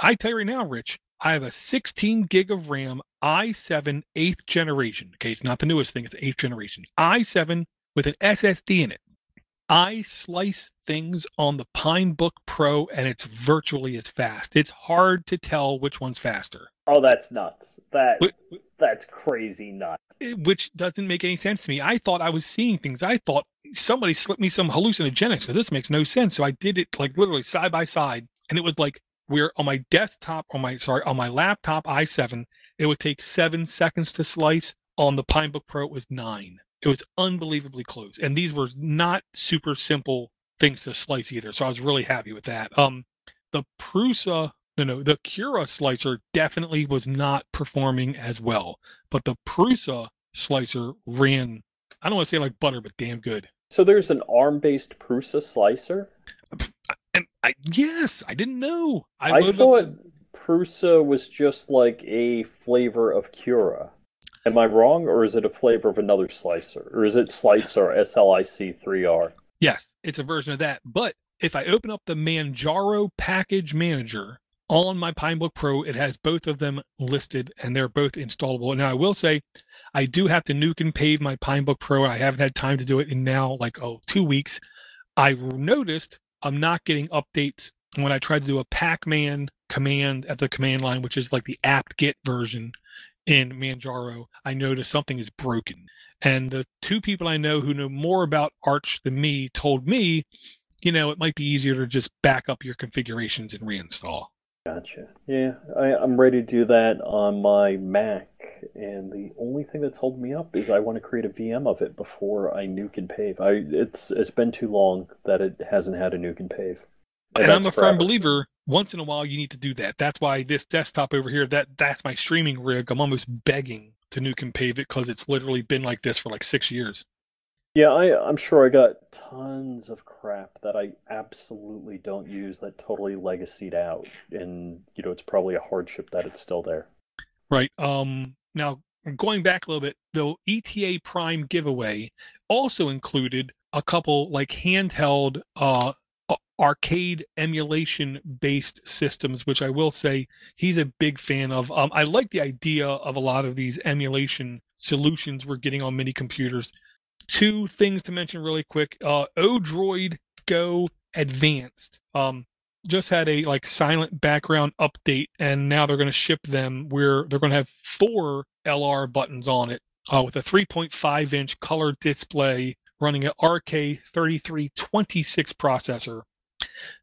I tell you right now, Rich, I have a 16 gig of RAM i7 eighth generation. Okay, it's not the newest thing, it's eighth generation. i7 with an SSD in it. I slice things on the Pinebook Pro and it's virtually as fast. It's hard to tell which one's faster. Oh, that's nuts. That Wh- that's crazy nuts. Eh, which doesn't make any sense to me. I thought I was seeing things. I thought somebody slipped me some hallucinogenics because this makes no sense. So I did it like literally side by side, and it was like we're on my desktop, on my sorry, on my laptop i7, it would take seven seconds to slice. On the Pinebook Pro, it was nine. It was unbelievably close, and these were not super simple things to slice either. So I was really happy with that. Um, the Prusa no, no, the Cura slicer definitely was not performing as well, but the Prusa slicer ran, I don't want to say like butter, but damn good. So there's an ARM-based Prusa slicer. And I, yes, I didn't know. I, up thought the- Prusa was just like a flavor of Cura. Am I wrong, or is it a flavor of another slicer, or is it Slicer SLIC3R? yes, it's a version of that. But if I open up the Manjaro package manager on my Pinebook Pro, it has both of them listed and they're both installable. Now, I will say I do have to nuke and pave my Pinebook Pro. I haven't had time to do it in now like, oh, two weeks. I noticed I'm not getting updates when I try to do a pacman command at the command line, which is like the apt-get version in Manjaro. I noticed something is broken. And the two people I know who know more about Arch than me told me, you know, it might be easier to just back up your configurations and reinstall. Gotcha. Yeah, I, I'm ready to do that on my Mac, and the only thing that's holding me up is I want to create a VM of it before I nuke and pave. I it's it's been too long that it hasn't had a nuke and pave. And, I'm a that's firm believer. Once in a while, you need to do that. That's why this desktop over here, that that's my streaming rig. I'm almost begging to nuke and pave it because it's literally been like this for like six years. Yeah, I, I'm sure I got tons of crap that I absolutely don't use that totally legacied out, and you know it's probably a hardship that it's still there. Right. Um. Now going back a little bit, the ETA Prime giveaway also included a couple like handheld uh arcade emulation based systems which i will say he's a big fan of um, i like the idea of a lot of these emulation solutions we're getting on mini computers two things to mention really quick uh odroid go advanced um just had a like silent background update and now they're going to ship them where they're going to have four lr buttons on it uh, with a 3.5 inch color display running an RK3326 processor.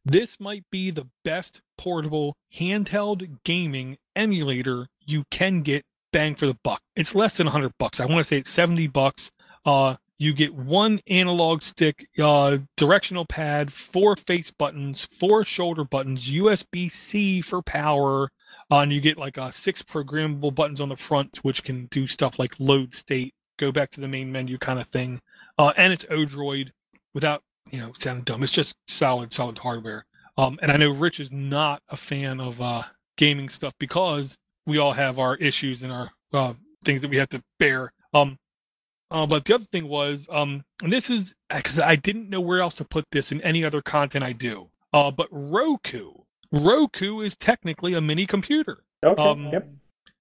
This might be the best portable handheld gaming emulator you can get bang for the buck. It's less than 100 bucks. I want to say it's 70 bucks. Uh, you get one analog stick, uh, directional pad, four face buttons, four shoulder buttons, USB C for power, uh, and you get like uh, six programmable buttons on the front, which can do stuff like load state, go back to the main menu kind of thing. Uh, and it's Odroid without, you know, sounding dumb. It's just solid, solid hardware. Um, and I know Rich is not a fan of uh, gaming stuff because we all have our issues and our uh, things that we have to bear. Um, uh, but the other thing was, um, and this is because I didn't know where else to put this in any other content I do. Uh, but Roku, Roku is technically a mini computer. Okay. Um, yep.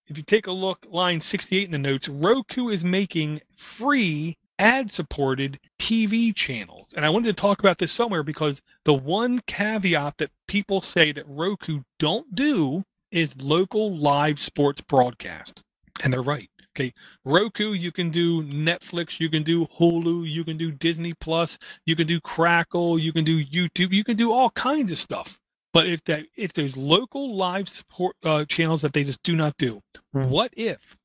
If you take a look, line 68 in the notes, Roku is making free ad supported TV channels. And I wanted to talk about this somewhere because the one caveat that people say that Roku don't do is local live sports broadcast. And they're right. Okay. Roku, you can do Netflix, you can do Hulu, you can do Disney Plus, you can do Crackle, you can do YouTube, you can do all kinds of stuff. But if that if there's local live support uh, channels that they just do not do, Hmm. what if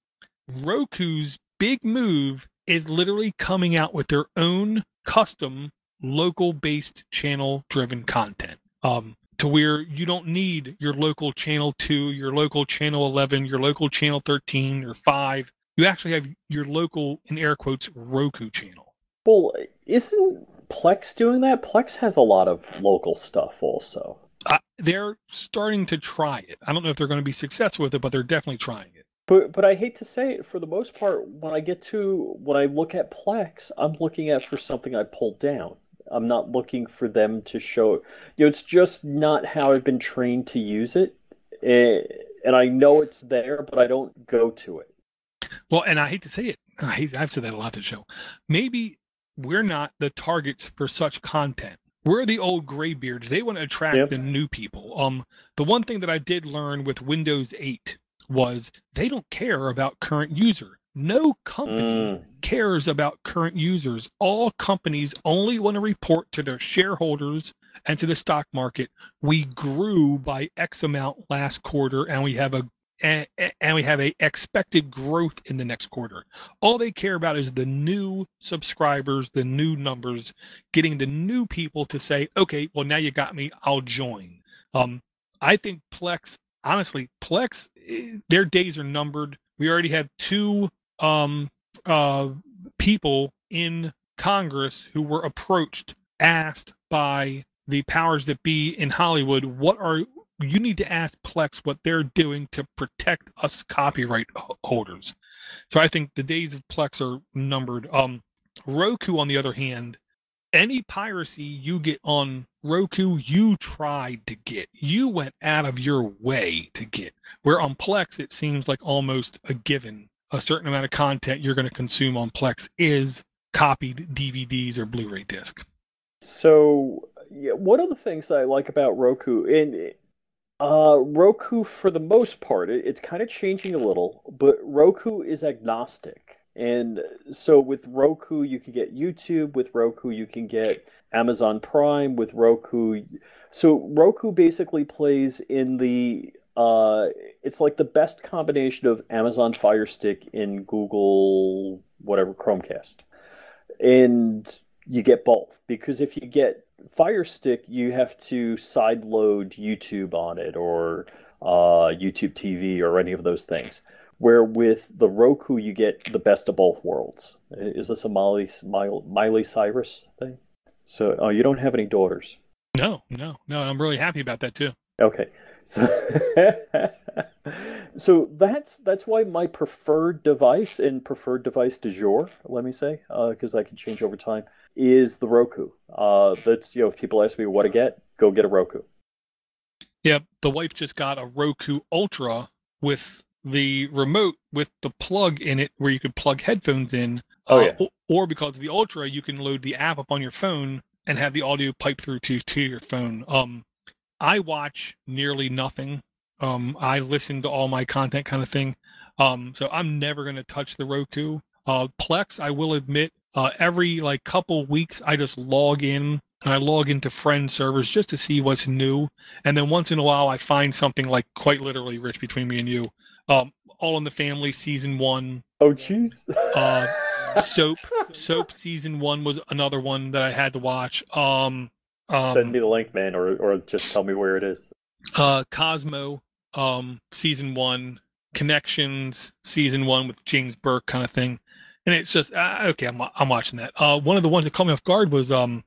Roku's big move is literally coming out with their own custom local based channel driven content? Um, to where you don't need your local channel 2, your local channel 11, your local channel 13 or 5. You actually have your local in air quotes Roku channel. Well, isn't Plex doing that? Plex has a lot of local stuff also. Uh, they're starting to try it. I don't know if they're going to be successful with it, but they're definitely trying it. But but I hate to say it, for the most part, when I get to when I look at Plex, I'm looking at for something I pulled down. I'm not looking for them to show. You know, it's just not how I've been trained to use it, Eh, and I know it's there, but I don't go to it. Well, and I hate to say it, I hate, I've said that a lot to show. Maybe we're not the targets for such content. We're the old graybeards. They want to attract Yep. the new people. Um, the one thing that I did learn with Windows 8 was they don't care about current user. No company Mm. cares about current users. All companies only want to report to their shareholders and to the stock market. We grew by X amount last quarter, and we have a a- a- and we have a expected growth in the next quarter. All they care about is the new subscribers, the new numbers, getting the new people to say, "Okay, well now you got me, I'll join." Um, I think Plex, honestly, Plex, eh, their days are numbered. We already have two um, uh, people in Congress who were approached, asked by the powers that be in Hollywood, what are you need to ask Plex what they're doing to protect us copyright holders. So I think the days of Plex are numbered. Um, Roku, on the other hand, any piracy you get on Roku, you tried to get. You went out of your way to get. Where on Plex, it seems like almost a given. A certain amount of content you're going to consume on Plex is copied DVDs or Blu-ray disc. So, yeah, one of the things I like about Roku, and uh, Roku, for the most part, it, it's kind of changing a little, but Roku is agnostic. And so with Roku, you can get YouTube. With Roku, you can get Amazon Prime. With Roku, so Roku basically plays in the uh, it's like the best combination of Amazon Fire Stick and Google whatever Chromecast. And you get both because if you get Fire Stick, you have to sideload YouTube on it or uh, YouTube TV or any of those things. Where with the Roku, you get the best of both worlds. Is this a Miley Miley, Cyrus thing? So, oh, you don't have any daughters. No, no, no. And I'm really happy about that too. Okay. So, so that's that's why my preferred device and preferred device du jour, let me say, because that can change over time, is the Roku. Uh, that's you know, if people ask me what to get, go get a Roku. Yeah, the wife just got a Roku Ultra with the remote with the plug in it where you could plug headphones in. Oh, uh, yeah. o- Or because of the Ultra, you can load the app up on your phone and have the audio pipe through to to your phone. Um, I watch nearly nothing. Um, I listen to all my content kind of thing. Um, so I'm never going to touch the Roku. Uh, Plex, I will admit, uh, every like couple weeks, I just log in and I log into friend servers just to see what's new. And then once in a while, I find something like quite literally rich between me and you. Um, All in the Family season one, Oh, jeez. Uh, Soap, Soap season one was another one that I had to watch. Um, Send um, me the link, man, or or just tell me where it is. uh, Cosmo, um, season one, Connections, season one with James Burke kind of thing. And it's just uh, okay. I'm I'm watching that. Uh, one of the ones that caught me off guard was um,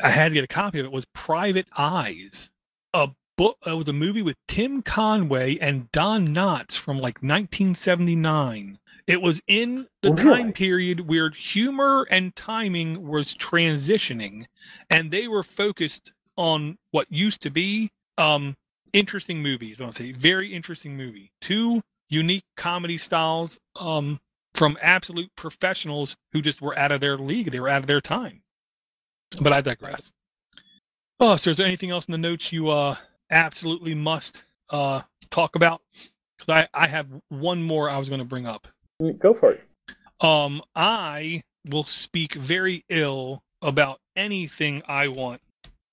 I had to get a copy of it. Was Private Eyes, a book. It was a movie with Tim Conway and Don Knotts from like 1979. It was in the Really? time period where humor and timing was transitioning, and they were focused on what used to be um interesting movies. I want to say very interesting movie. Two unique comedy styles um from absolute professionals who just were out of their league. They were out of their time. But I digress. Oh, so is there anything else in the notes you uh absolutely must uh talk about? Because I, I have one more I was going to bring up. Go for it. Um, I will speak very ill about anything I want,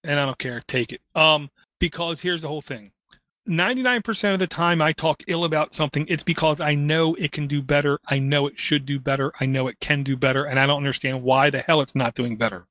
and I don't care. Take it. Um, because here's the whole thing. 99% of the time I talk ill about something, it's because I know it can do better. I know it should do better. I know it can do better. And I don't understand why the hell it's not doing better.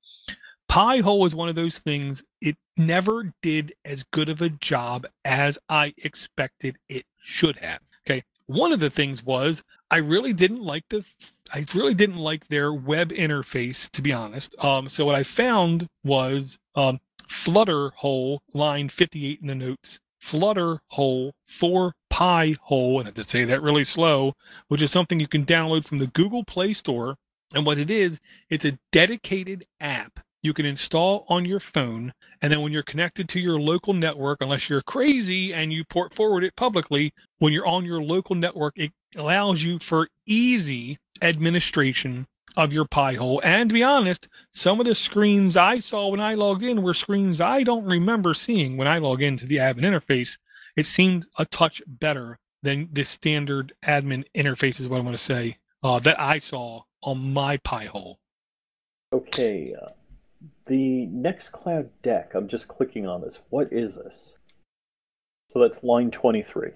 Pi hole is one of those things, it never did as good of a job as I expected it should have. Okay. One of the things was I really didn't like the I really didn't like their web interface, to be honest. Um, so what I found was um, FlutterHole line 58 in the notes, FlutterHole for Pi hole, and I have to say that really slow, which is something you can download from the Google Play Store. And what it is, it's a dedicated app you can install on your phone. And then when you're connected to your local network, unless you're crazy and you port forward it publicly, when you're on your local network, it allows you for easy administration of your Pi hole. And to be honest, some of the screens I saw when I logged in were screens I don't remember seeing when I log into the admin interface. It seemed a touch better than the standard admin interface, is what I'm going to say, uh, that I saw on my Pi hole. Okay. Uh, the Nextcloud deck. I'm just clicking on this. What is this? So that's line 23.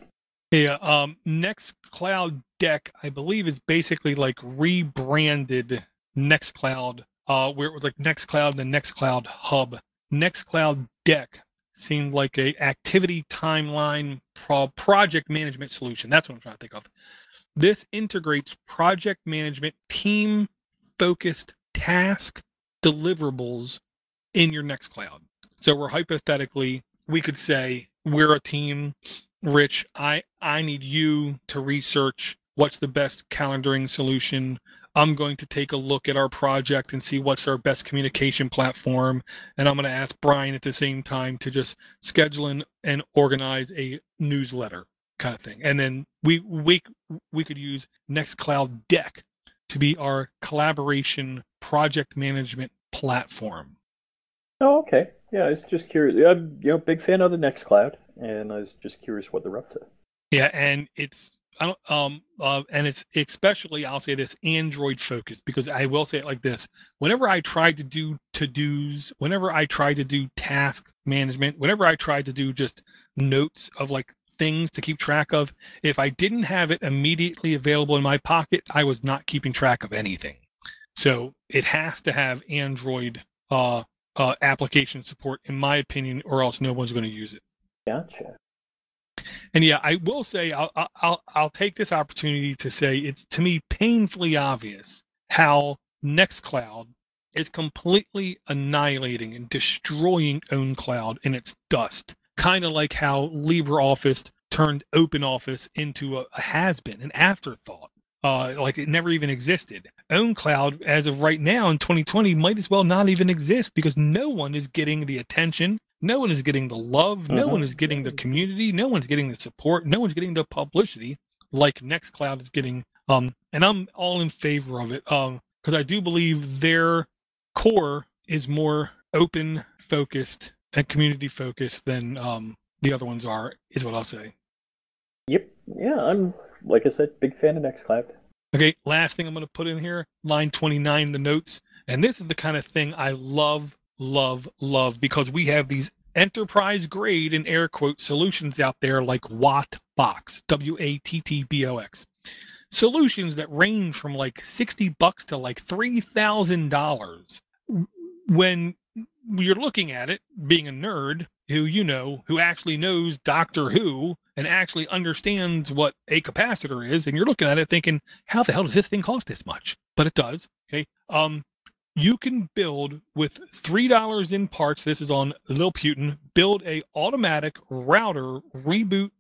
Yeah, um, Nextcloud Deck, I believe, is basically like rebranded Nextcloud, uh, where it was like Nextcloud and Nextcloud Hub. Nextcloud Deck seemed like a activity timeline pro- project management solution. That's what I'm trying to think of. This integrates project management, team focused task deliverables in your next cloud. So we're hypothetically, we could say we're a team Rich, I I need you to research what's the best calendaring solution. I'm going to take a look at our project and see what's our best communication platform, and I'm going to ask Brian at the same time to just schedule and, and organize a newsletter kind of thing. And then we we we could use Nextcloud Deck to be our collaboration project management platform. Oh, okay. Yeah, I was just curious. I'm you know big fan of the Nextcloud, and I was just curious what they're up to. Yeah, and it's I don't um uh, and it's especially I'll say this Android focused because I will say it like this: whenever I tried to do to dos, whenever I tried to do task management, whenever I tried to do just notes of like things to keep track of, if I didn't have it immediately available in my pocket, I was not keeping track of anything. So it has to have Android uh, uh, application support, in my opinion, or else no one's going to use it. Gotcha. And yeah, I will say I'll I'll I'll take this opportunity to say it's to me painfully obvious how Nextcloud is completely annihilating and destroying OwnCloud in its dust. Kind of like how LibreOffice turned OpenOffice into a, a has-been, an afterthought. Uh, like it never even existed. OwnCloud, as of right now in 2020, might as well not even exist because no one is getting the attention no one is getting the love. No Mhm. one is getting the community. No one's getting the support. No one's getting the publicity like Nextcloud is getting. Um, and I'm all in favor of it. Um, because I do believe their core is more open focused and community focused than um the other ones are. Is what I'll say. Yep. Yeah, I'm like I said, big fan of Nextcloud. Okay, last thing I'm going to put in here, line 29 the notes. And this is the kind of thing I love, love, love because we have these enterprise grade and air quote solutions out there like Wattbox, W A T T B O X. Solutions that range from like 60 bucks to like $3,000. When you're looking at it, being a nerd who you know, who actually knows Doctor Who and actually understands what a capacitor is, and you're looking at it thinking, how the hell does this thing cost this much? But it does. Okay. Um, you can build with $3 in parts. This is on Lil Putin. Build a automatic router reboot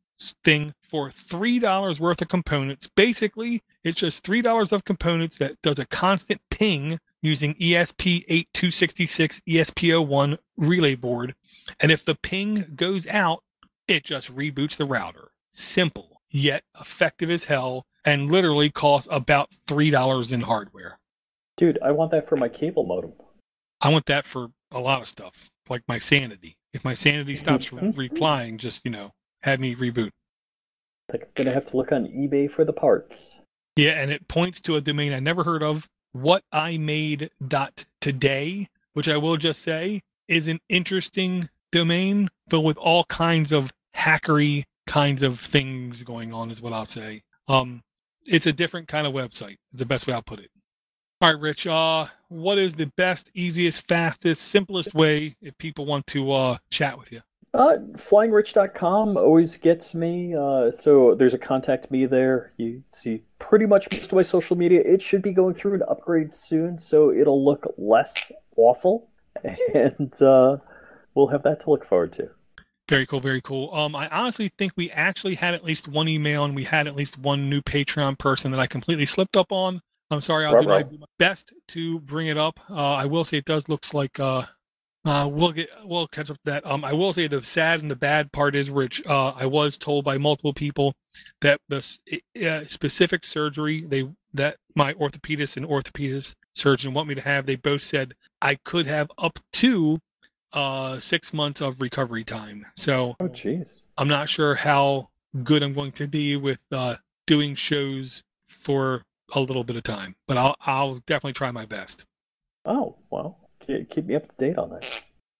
thing for $3 worth of components. Basically, it's just $3 of components that does a constant ping using ESP8266 ESP01 relay board. And if the ping goes out, it just reboots the router. Simple, yet effective as hell, and literally costs about $3 in hardware. Dude, I want that for my cable modem. I want that for a lot of stuff, like my sanity. If my sanity stops replying, just, you know, have me reboot. Like I'm gonna have to look on eBay for the parts. Yeah, and it points to a domain I never heard of, what I made dot today, which I will just say is an interesting domain filled with all kinds of hackery kinds of things going on, is what I'll say. Um, it's a different kind of website. The best way I'll put it. All right, Rich. Uh, what is the best, easiest, fastest, simplest way if people want to uh, chat with you? Uh, flyingrich.com always gets me. Uh, so there's a contact me there. You see pretty much most of my social media. It should be going through an upgrade soon, so it'll look less awful, and uh, we'll have that to look forward to. Very cool, very cool. Um, I honestly think we actually had at least one email and we had at least one new Patreon person that I completely slipped up on. I'm sorry. I'll do my, my, best to bring it up. Uh, I will say it does looks like uh, uh, we'll get we'll catch up to that. Um, I will say the sad and the bad part is, Rich. Uh, I was told by multiple people that the uh, specific surgery they that my orthopedist and orthopedist surgeon want me to have, they both said I could have up to uh six months of recovery time. So, oh jeez, I'm not sure how good I'm going to be with uh doing shows for a little bit of time, but I'll I'll definitely try my best. Oh well, keep me up to date on that.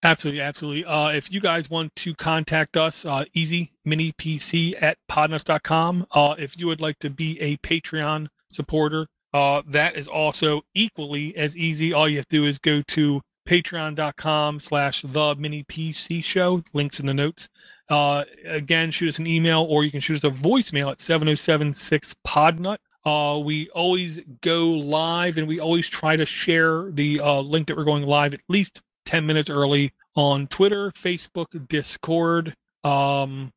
Absolutely, absolutely. Uh, if you guys want to contact us, uh, easy mini PC at podnuts.com. Uh, if you would like to be a Patreon supporter, uh, that is also equally as easy. All you have to do is go to patreon.com slash the mini PC show. Links in the notes. Uh, again, shoot us an email or you can shoot us a voicemail at 7076 podnut. Uh, we always go live and we always try to share the uh, link that we're going live at least 10 minutes early on Twitter, Facebook, Discord. Um,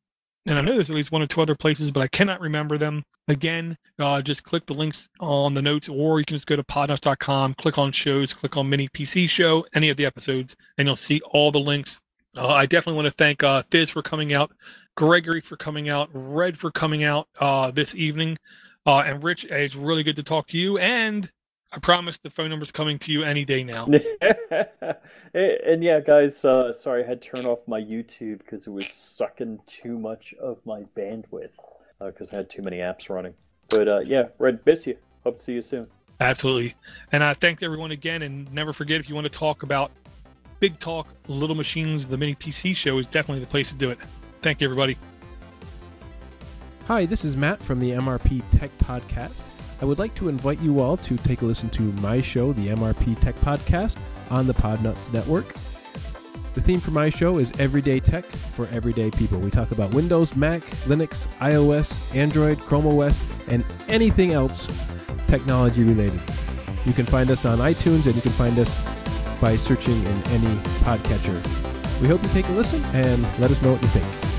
and I know there's at least one or two other places, but I cannot remember them. Again, uh, just click the links on the notes, or you can just go to podnuts.com, click on shows, click on mini PC show, any of the episodes, and you'll see all the links. Uh, I definitely want to thank uh, Fizz for coming out, Gregory for coming out, Red for coming out uh, this evening. Uh, and Rich, it's really good to talk to you. And I promise the phone number's coming to you any day now. and yeah, guys, uh, sorry I had to turn off my YouTube because it was sucking too much of my bandwidth because uh, I had too many apps running. But uh, yeah, Red, miss you. Hope to see you soon. Absolutely. And I thank everyone again. And never forget if you want to talk about big talk, little machines, the mini PC show is definitely the place to do it. Thank you, everybody. Hi, this is Matt from the MRP Tech Podcast. I would like to invite you all to take a listen to my show, the MRP Tech Podcast, on the Podnuts Network. The theme for my show is Everyday Tech for Everyday People. We talk about Windows, Mac, Linux, iOS, Android, Chrome OS, and anything else technology related. You can find us on iTunes and you can find us by searching in any podcatcher. We hope you take a listen and let us know what you think.